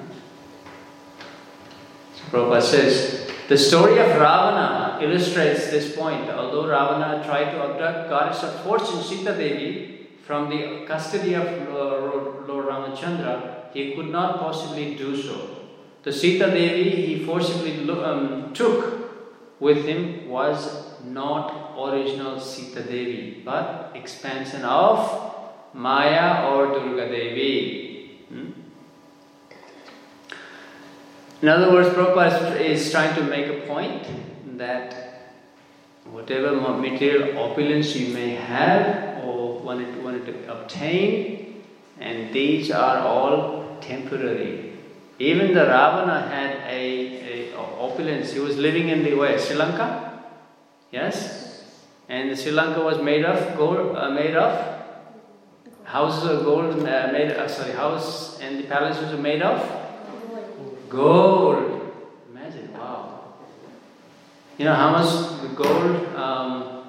So Prabhupada says, the story of Ravana illustrates this point. Although Ravana tried to abduct goddess of fortune Sita Devi from the custody of Lord Ramachandra, he could not possibly do so. The Sita Devi he forcibly um, took with him was not original Sita Devi, but expansion of Maya or Durga Devi. Hmm? In other words, Prabhupada is trying to make a point that whatever material opulence you may have or wanted, wanted to obtain, and these are all temporary. Even the Ravana had a, a opulence. He was living in the where? Sri Lanka? Yes? And Sri Lanka was made of gold, uh, made of houses of gold, uh, made, uh, sorry, house and the palaces were made of gold. Imagine, wow. You know how much the gold, um,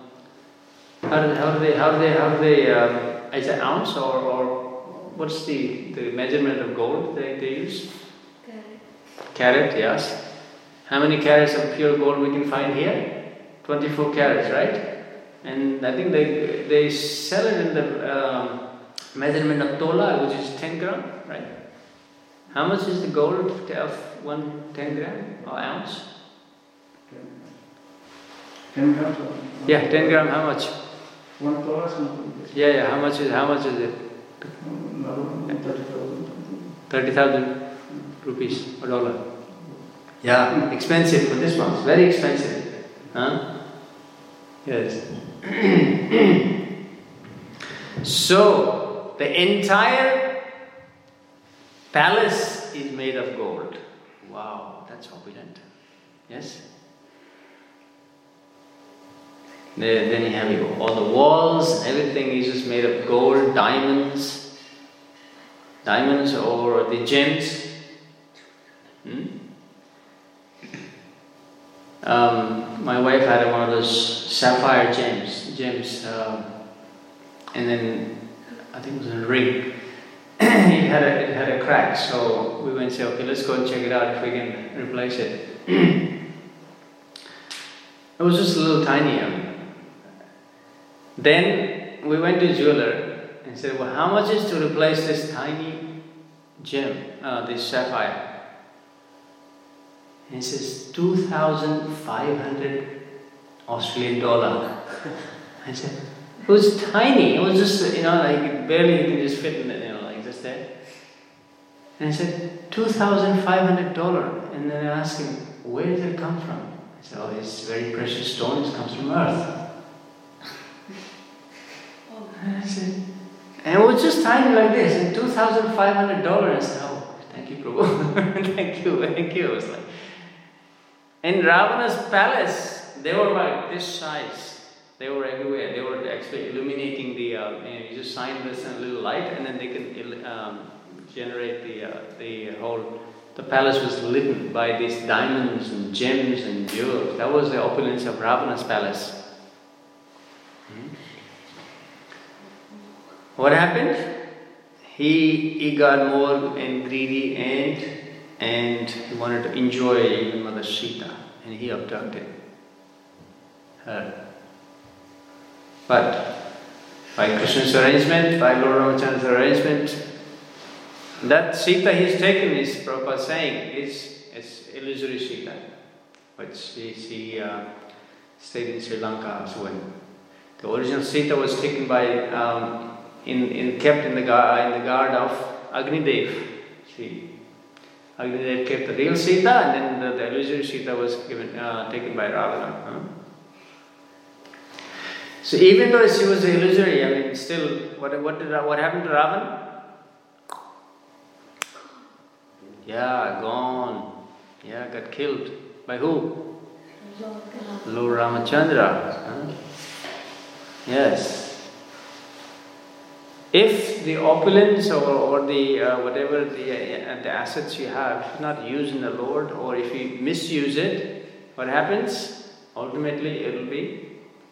how do, how do they, how do they, how do they, um, is it ounce or, or what's the, the measurement of gold they, they use? Carat. Carat, yes. How many carats of pure gold we can find here? 24 carats, right? And I think they, they sell it in the um, measurement of tola, which is 10 gram, right? How much is the gold of one 10 gram or ounce? 10 grams Yeah, 10 gram, how much? one dollar something. Yeah, yeah, how much is, how much is it? 30,000. 30,000 rupees or dollar. Yeah, expensive for this one, very expensive. Huh? Yes. *clears throat* so, the entire palace is made of gold. Wow, that's opulent. Yes? Then you have all the walls, everything is just made of gold, diamonds, diamonds or the gems. Hmm? Um, my wife had one of those sapphire gems, gems, um, and then I think it was a ring. *clears throat* it had a it had a crack, so we went and said, okay, let's go and check it out if we can replace it. *clears throat* it was just a little tiny. I mean. Then we went to jeweler and said, well, how much is to replace this tiny gem, uh, this sapphire? And he says, 2,500 Australian dollar. I said, it was tiny. It was just, you know, like barely you can just fit in it, you know, like just there. And I said, $2,500. And then I asked him, where did it come from? I said, oh, it's very precious stone. It comes from earth. And I said, and it was just tiny like this, and $2,500. I said, oh, thank you, Prabhu. *laughs* thank you, thank you. I was like, in Ravana's palace, they were like this size. They were everywhere. They were actually illuminating the. Uh, you, know, you just shine this in a little light, and then they can um, generate the uh, the whole. The palace was lit by these diamonds and gems and jewels. That was the opulence of Ravana's palace. Hmm? What happened? He he got more and greedy and and he wanted to enjoy even Mother Sita, and he abducted her. But by Krishna's arrangement, by Lord Ramachandra's arrangement, that Sita he's taken is Prabhupada saying is is illusory Sita, which she, she uh, stayed in Sri Lanka as well. The original Sita was taken by um, in, in kept in the guard in the guard of Agnidev. See, Agnidev kept the real Sita, and then the, the illusory Sita was given uh, taken by Ravana. Huh? So even though she was illusory, I mean, still, what what did what happened to Ravan? Yeah, gone. Yeah, got killed by who? Lord Lord Ramachandra. Huh? Yes. If the opulence or, or the uh, whatever the, uh, the assets you have not used in the Lord, or if you misuse it, what happens? Ultimately, it will be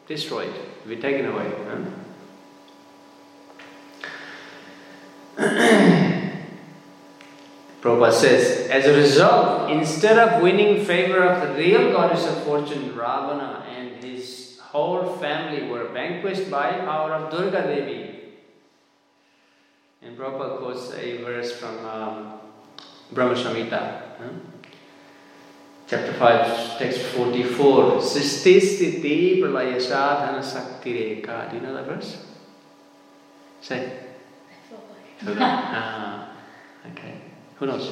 destroyed, be taken away. Huh? *coughs* Prabhupada says, as a result, instead of winning favor of the real goddess of fortune, Ravana and his whole family were vanquished by power of Durga Devi. And Prabhupada quotes a verse from um, Brahma Samhita, huh? chapter 5, text 44. Sisti stiti pralaya sadhana sakti reka. Do you know that verse? Say. Ah, okay. Who knows?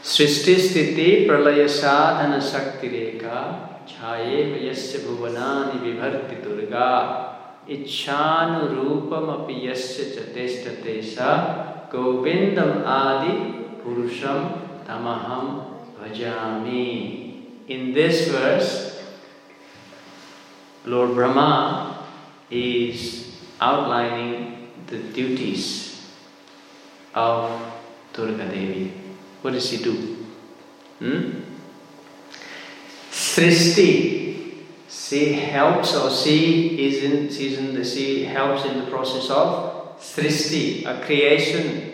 Srishti sthiti pralaya sadhana sakti reka chhaye vayasya bhuvanani vibharti durga इच्छानुरूपमपि गोविंदम आदि पुरुषम तमहम भजामि। In this verse Lord Brahma is outlining the duties of Durga Devi what do Srishti she helps or she is in, she's in the, she helps in the process of Srishti, a creation.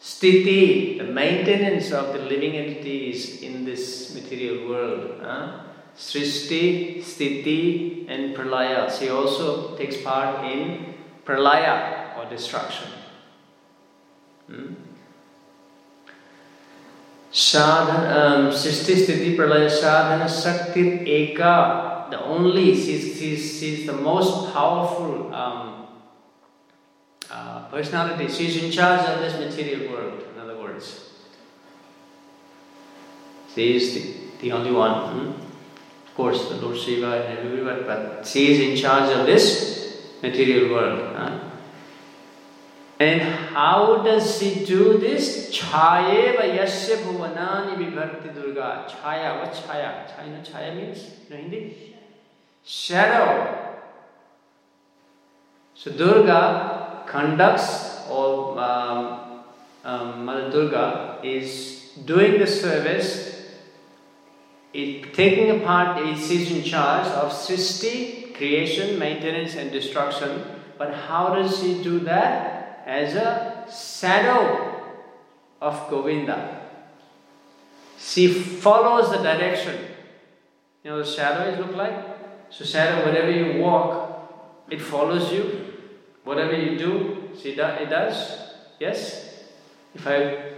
Sthiti, the maintenance of the living entities in this material world. Huh? Srishti, Sthiti, and Pralaya. She also takes part in Pralaya or destruction. Hmm? Sadhana, um, Srishti, Sthiti, Pralaya, Sadhana, Sakti, Eka. The only, she's, she's, she's the most powerful um, uh, personality. She's in charge of this material world, in other words. She is the, the only one. Hmm? Of course, the Lord Shiva and everyone, but she is in charge of this material world. Huh? And how does she do this? Chayeva yasya bhuvanani vibharti durga. Chaya, what chaya? Chaya, you know chaya means? You know Hindi? Shadow. So Durga conducts or um, um, Mother Durga is doing the service, it, taking a part, is in charge of Srishti, creation, maintenance, and destruction. But how does she do that? As a shadow of Govinda. She follows the direction. You know the shadow is look like? So shadow, wherever you walk, it follows you. Whatever you do, that it does. Yes? If I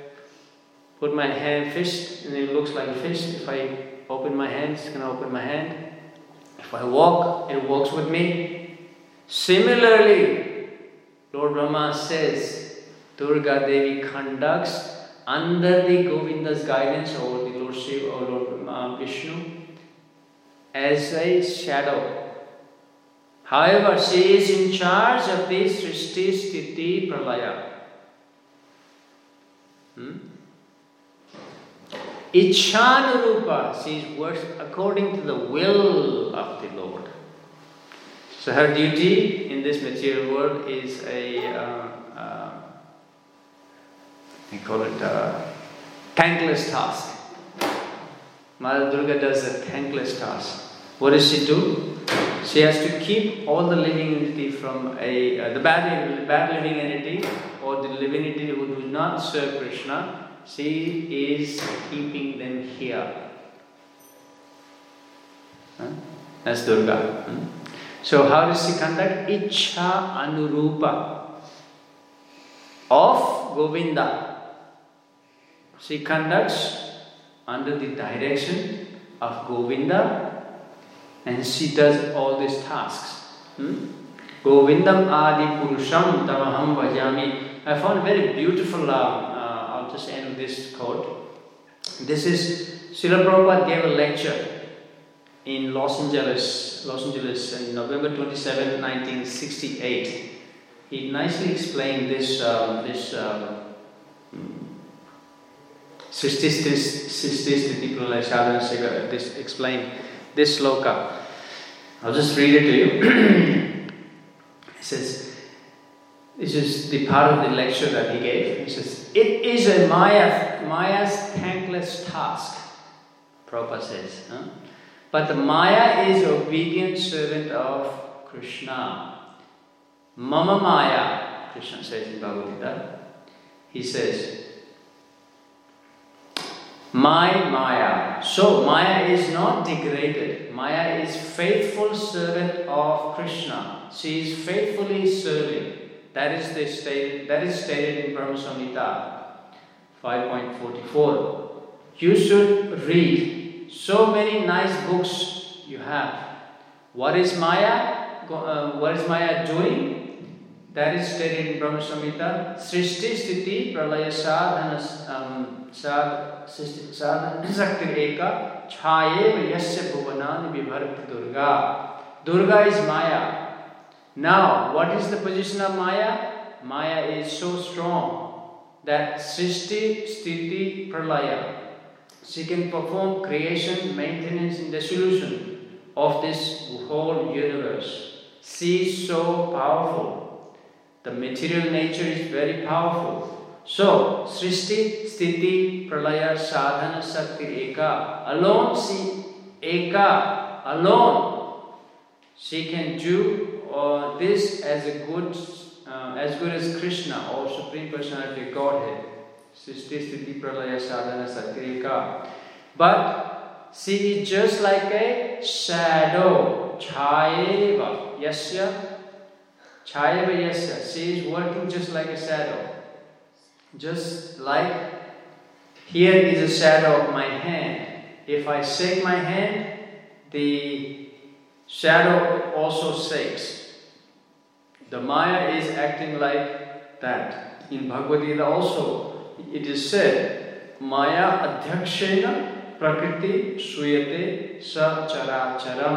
put my hand fist and it looks like a fist, if I open my hand, it's gonna open my hand. If I walk, it walks with me. Similarly, Lord Brahma says Durga Devi conducts under the Govinda's guidance or the Lord Shiva or Lord Vishnu as a shadow. However, she is in charge of the Srishti Sthiti Pralaya. Hmm? Ichanurupa, she works according to the will of the Lord. So her duty in this material world is a, uh, uh, we call it a thankless task. Mother Durga does a thankless task. What does she do? She has to keep all the living entity from a uh, the bad, bad living entity or the living entity who do not serve Krishna. She is keeping them here. Huh? That's Durga. Hmm? So how does she conduct? Icha Anurupa of Govinda. She conducts under the direction of Govinda and she does all these tasks. Hmm? Govindam Adi Purusham Tamaham Bhajami. I found very beautiful, uh, uh, I'll just end with this quote. This is, Srila Prabhupada gave a lecture in Los Angeles, Los Angeles in November 27, 1968. He nicely explained this, um, this um, this explain this sloka. I'll just read it to you. *clears throat* he says, this is the part of the lecture that he gave. He says, It is a Maya, Maya's thankless task, Prabhupada says. Huh? But the Maya is obedient servant of Krishna. Mama Maya, Krishna says in Bhagavad Gita. He says, my Maya. So Maya is not degraded. Maya is faithful servant of Krishna. She is faithfully serving. That is the stated, that is stated in Brahma Samhita 5.44. You should read so many nice books you have. What is Maya? Uh, what is Maya doing? That is stated in Brahma Samhita. Srishti Sthiti Pralaya Sadhana um, Sadhana Sakti Eka Chayeva Yasya Bhuvanani Vibharti Durga. Durga is Maya. Now, what is the position of Maya? Maya is so strong that Srishti Sthiti Pralaya. She can perform creation, maintenance, and dissolution of this whole universe. She is so powerful. The material nature is very powerful. So, Srishti, Sthiti, Pralaya, Sadhana, Sakti, Eka. Alone, she, Eka, alone, she can do uh, this as a good uh, as good as Krishna or Supreme Personality Godhead. Srishti Sthiti Pralaya Sadhana Sakrika. But she is just like a shadow. Chayeva. Yasya. Chayeva Yasya. She is working just like a shadow. Just like here is a shadow of my hand. If I shake my hand, the shadow also shakes. The Maya is acting like that. In Bhagavad Gita also, it is said माया अध्यक्ष प्रकृति सुयते सचराचरम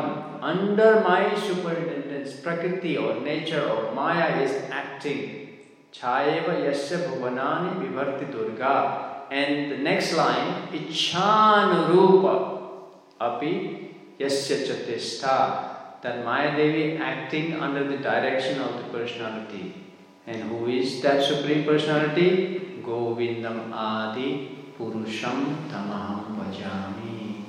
under my superintendence प्रकृति और nature और maya is acting छाएव यस्य Durga. And the next line इच्छानुरूप। अपि यस्य च तिष्ठा। then maya devi acting under the direction of the personality. And who is that supreme Govindam Adi Purusham Tamaham Bhajami.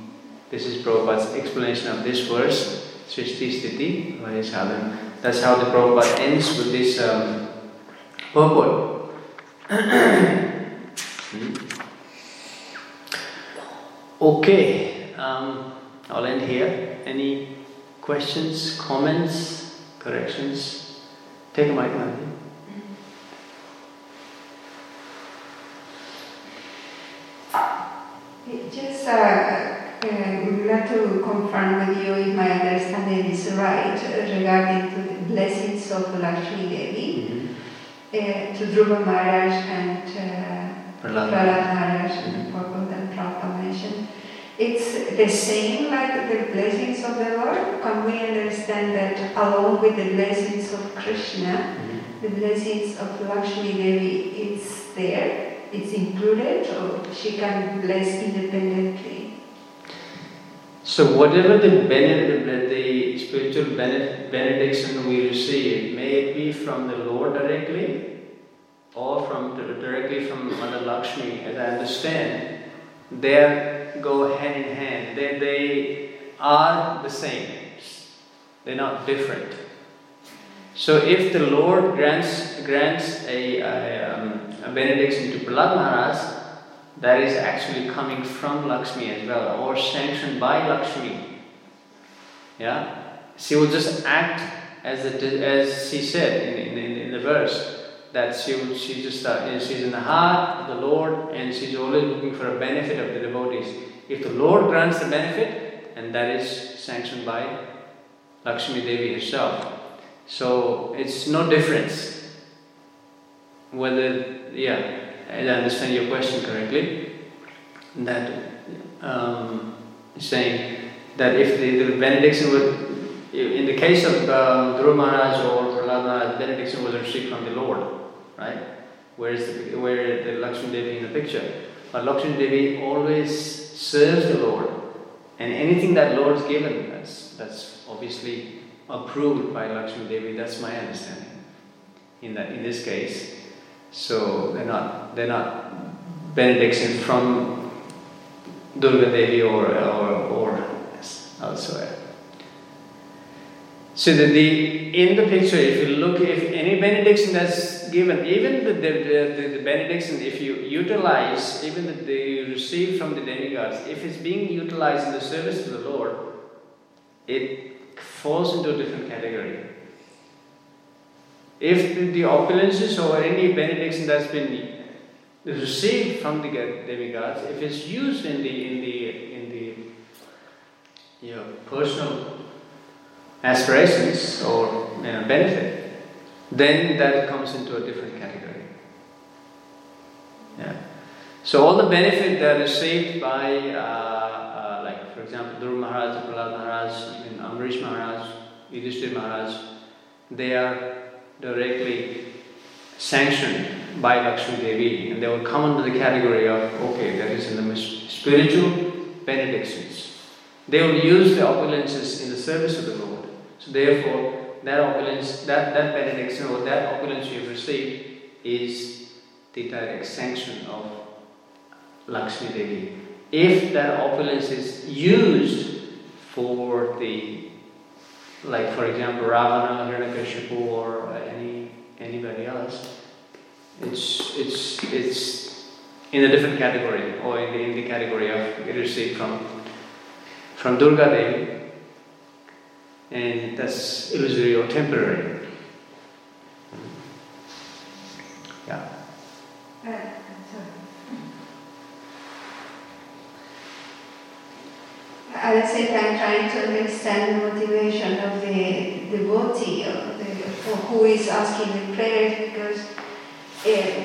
This is Prabhupada's explanation of this verse, Srishti Sthiti Vayasadhan. That's how the Prabhupada ends with this um, purport. okay, um, I'll end here. Any questions, comments, corrections? Take a mic, Nandi. Just uh, uh, would like to confirm with you if my understanding is right regarding to the blessings of Lakshmi Devi uh, to Dhruva Maharaj and uh, Prahlad. Maharaj and Prabhupada and Prabhupada mentioned. It's the same like the blessings of the Lord. Can we understand that along with the blessings of Krishna, the blessings of Lakshmi Devi, is there, it's included, or she can bless independently? So whatever the, bened- the spiritual benediction we receive, may it be from the Lord directly or from directly from Mother Lakshmi, as I understand, they go hand in hand. They, they are the same. They're not different. So if the Lord grants grants a, a, um, a benediction to Prahlad Maharaj, that is actually coming from Lakshmi as well, or sanctioned by Lakshmi. Yeah, she will just act as as she said in, in, in the verse that she will, she just uh, she's in the heart of the Lord and she's always looking for a benefit of the devotees. If the Lord grants the benefit, and that is sanctioned by Lakshmi Devi herself. So it's no difference whether, yeah, I understand your question correctly, that um, saying that if the, the benediction would, in the case of um, Dhruva Maharaj or Prahlad benediction was received from the Lord, right? Where's the, where the Lakshmi Devi in the picture? But Lakshmi Devi always serves the Lord, and anything that Lord's given, that's that's obviously approved by Lakshmi Devi. That's my understanding. In that, in this case, so they're not they're not benediction from Durga Devi or or, or elsewhere. So the, the in the picture, if you look, if any benediction that's given, even the, the, the, the benediction, if you utilize, even the, the you receive from the demigods, if it's being utilized in the service of the Lord, it falls into a different category. If the, opulences or any benediction that's been received from the demigods, if it's used in the in the in the you know, personal aspirations or you know, benefit, then that comes into a different category. Yeah. So all the benefit that is received by, uh, for example, Dhruva Maharaj, Prahlad Maharaj, even Amrish Maharaj, Yudhishthir Maharaj, they are directly sanctioned by Lakshmi Devi, and they will come under the category of okay, that is in the spiritual benedictions. They will use the opulences in the service of the Lord. So therefore, that opulence, that, that benediction or that opulence you have received is the direct sanction of Lakshmi Devi. If that opulence is used for the, like for example, Ravana, Hiranyakashipu, or any anybody else. It's, it's, it's in a different category, or in the, in the category of it received from, from Durga Devi, and that's illusory or temporary. Mm-hmm. Yeah. Uh, sorry. At the same time, trying to understand the motivation of the devotee or the, or who is asking the prayer because uh,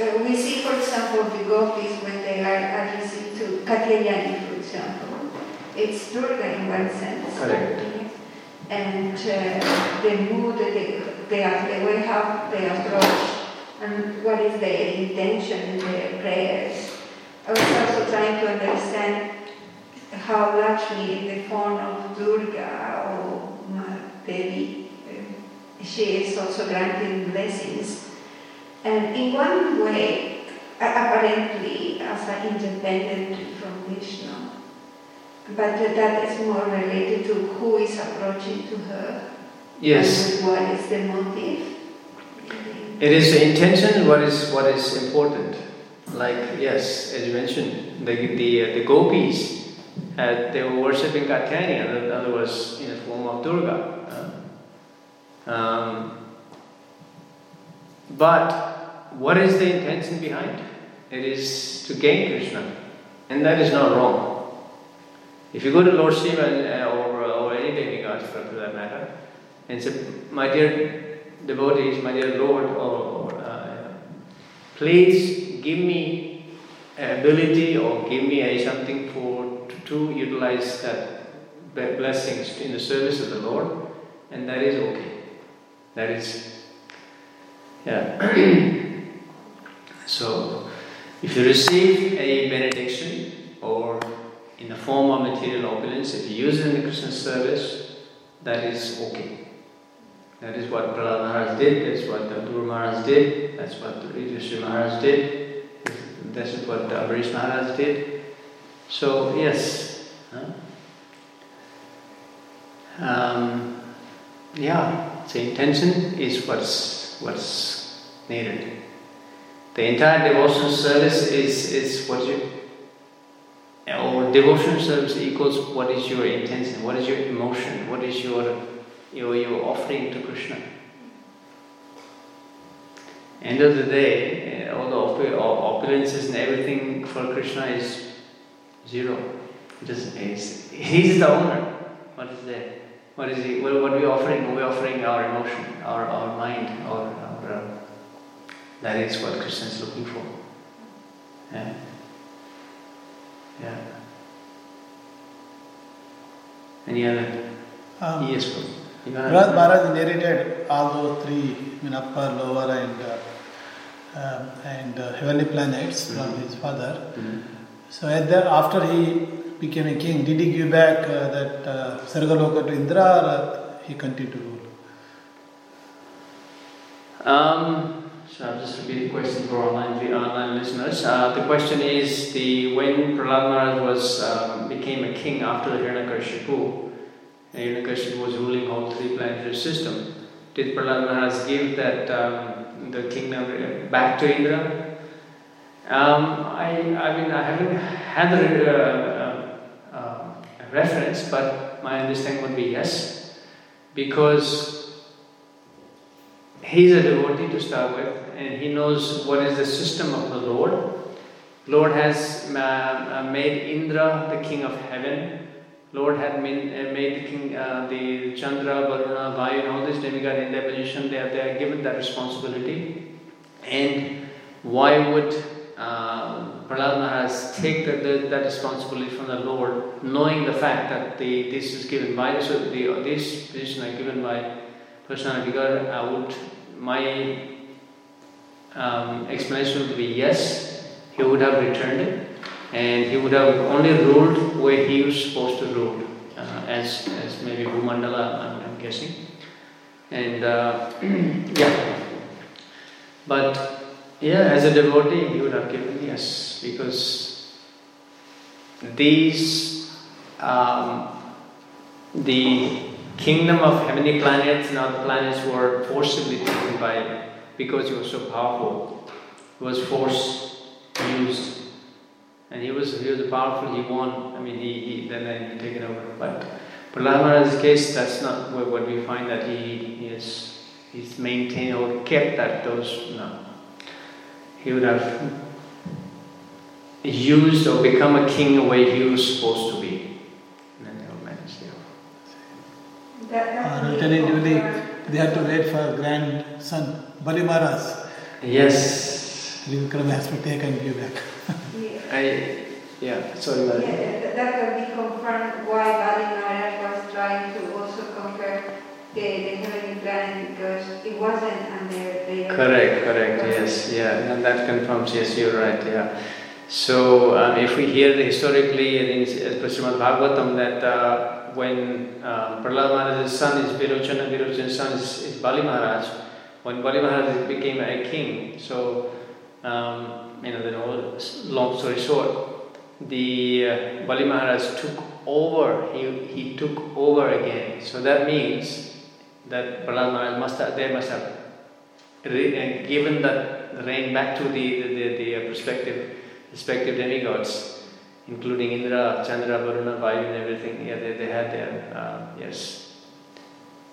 uh, we see, for example, the gopis when they are addressing to Katyayani, for example, it's Durga in one sense. Correct. And uh, the mood, the, the, the way how they approach and what is their intention in their prayers. I was also trying to understand how Lakshmi, in the form of Durga or Devi, uh, she is also granting blessings. And in one way, apparently as an independent from Vishnu, but that is more related to who is approaching to her Yes. what is the motive. It is the intention what is what is important. Like yes, as you mentioned, the the, uh, the gopis had they were worshipping Katyayani, in other words, in the form of Durga. Uh, um, but what is the intention behind? It is to gain Krishna, and that is not wrong. If you go to Lord Shiva and, uh, or, or any demigod for for that matter, and say, "My dear devotees, my dear Lord, or, or uh, please give me ability or give me a something for to, utilize that blessings in the service of the Lord, and that is okay. That is, yeah. *clears throat* so, if you receive a benediction or in the form of material opulence, if you use it in the Krishna service, that is okay. That is what Prahlad Maharaj did, that's what the Maharaj did, that's what the Yudhishthira Maharaj did, that's what the Ambarish Maharaj did. So, yes. Um, yeah, the intention is what's, what's needed. The entire devotional service is, is what you, or devotional service equals what is your intention, what is your emotion, what is your your, your offering to Krishna. End of the day, eh, all the opu- opulences and everything for Krishna is zero. It is, is, he's the owner. What is there? What is he? Well, what are we offering? We're offering our emotion, our, our mind, our, our uh, that is what Krishna is looking for. Yeah. Yeah. Any other? Um, yes. You wanna- Maharaj inherited all those three, I mean, upper, lower, and uh, um, and uh, heavenly planets from Mhm. his father. Mhm. So the, after he became a king, did he give back uh, that uh, Svargaloka to Indra, or uh, he continued to rule? Um, so I'll just repeat the question for online, the online listeners. Uh, the question is the when Prahlad Maharaj was um, became a king after the Hiranyakashipu, and Hiranyakashipu was ruling all three planetary system. Did Prahlad Maharaj give that um, the kingdom back to Indra? Um, I, I mean, I haven't had uh, reference, but my understanding would be yes, because he's a devotee to start with, and he knows what is the system of the Lord. Lord has uh, made Indra the king of heaven. Lord had made, uh, made the king, uh, the Chandra, Varuna, Vayu, and all these demigods in their position. They are, they are given that responsibility. And why would uh, Prahlad Maharaj take the, that responsibility from the Lord, knowing the fact that the, this is given by so the, this position are given by personality God? I would my um, explanation would be yes, he would have returned it, and he would have only ruled where he was supposed to rule, uh, as as maybe Bhumandala, I'm, I'm guessing, and uh, *clears throat* yeah, but yeah, as a devotee, he would have given yes because these um, the kingdom of heavenly planets and other planets were forcibly taken by because he was so powerful. He was force used. And he was he was powerful, he won. I mean he, he then then he taken over. But Prahlad Maharaj's case that's not what what we find that he, he is he's maintained or kept that those no. He would have used or become a king the way he was supposed to be. And then they will manage yeah. That, that Uh, we alternatively, compare- they had to wait for grandson, Bali Maharaj. Yes. Trivikram has to take and give back. yeah. I yeah, sorry Yeah, that. that that will be confirmed why Bali Maharaj was trying to also conquer the, the heavenly because it wasn't under their Correct, correct, yes, yeah, and that confirms, yes, you're right, yeah. So um, if we hear historically in Srimad Bhagavatam that uh, when um, Prahlad Maharaj's son is Virochana, Virochana's son is, is Bali Maharaj, when Bali Maharaj became a king, so um, you know, the long story short, the uh, Bali Maharaj took over, he, he took over again. So that means that Prahlad Maharaj must have, they must have re- uh, given that reign back to the, the, the, the uh, respective, respective demigods, including Indra, Chandra, Varuna, Vayu and everything. Yeah, they, they had their, uh, yes.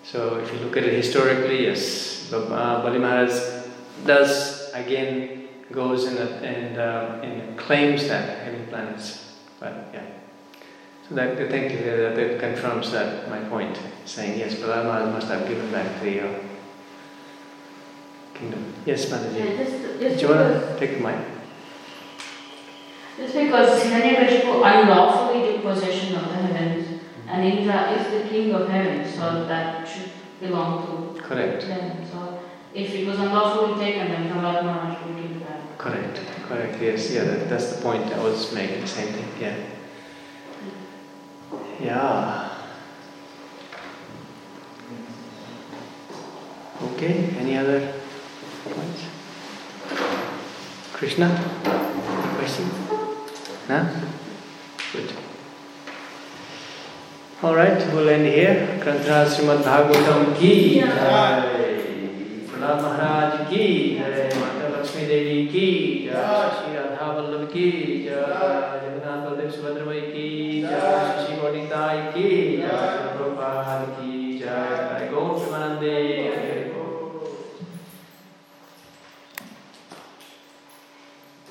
So if you look at it historically, yes, but, uh, Bali Maharaj does again goes and, and, uh, and claims that heavenly planets. But yeah. So that, thank you, that, that confirms that my point, saying yes, Maharaj must have given back the uh, kingdom. Yes, Mataji. Yeah, just, Do just you want because, to take the mic? just because Hiranyakashipu unlawfully took possession of the heavens, and Indra is the king of heaven, so that should belong to Correct, them. So if it was unlawfully taken, then Prahlad Maharaj will give back. correct, correct, yes, yeah, that, that's the point I was making, same thing, yeah. Yeah. Okay, any other points? Krishna? Question? No? Good. Alright, we'll end here. Grantha Srimad Bhagavatam ki jai. Maharaj ki jai. Mata Lakshmi Devi ki jai. Shri Radha Vallabh ki jai. Jagannath Baldev Subhadra Mai ki jai. Shri Gaura Nitai ki jai. Prabhupada ki jai. Gaur Premanande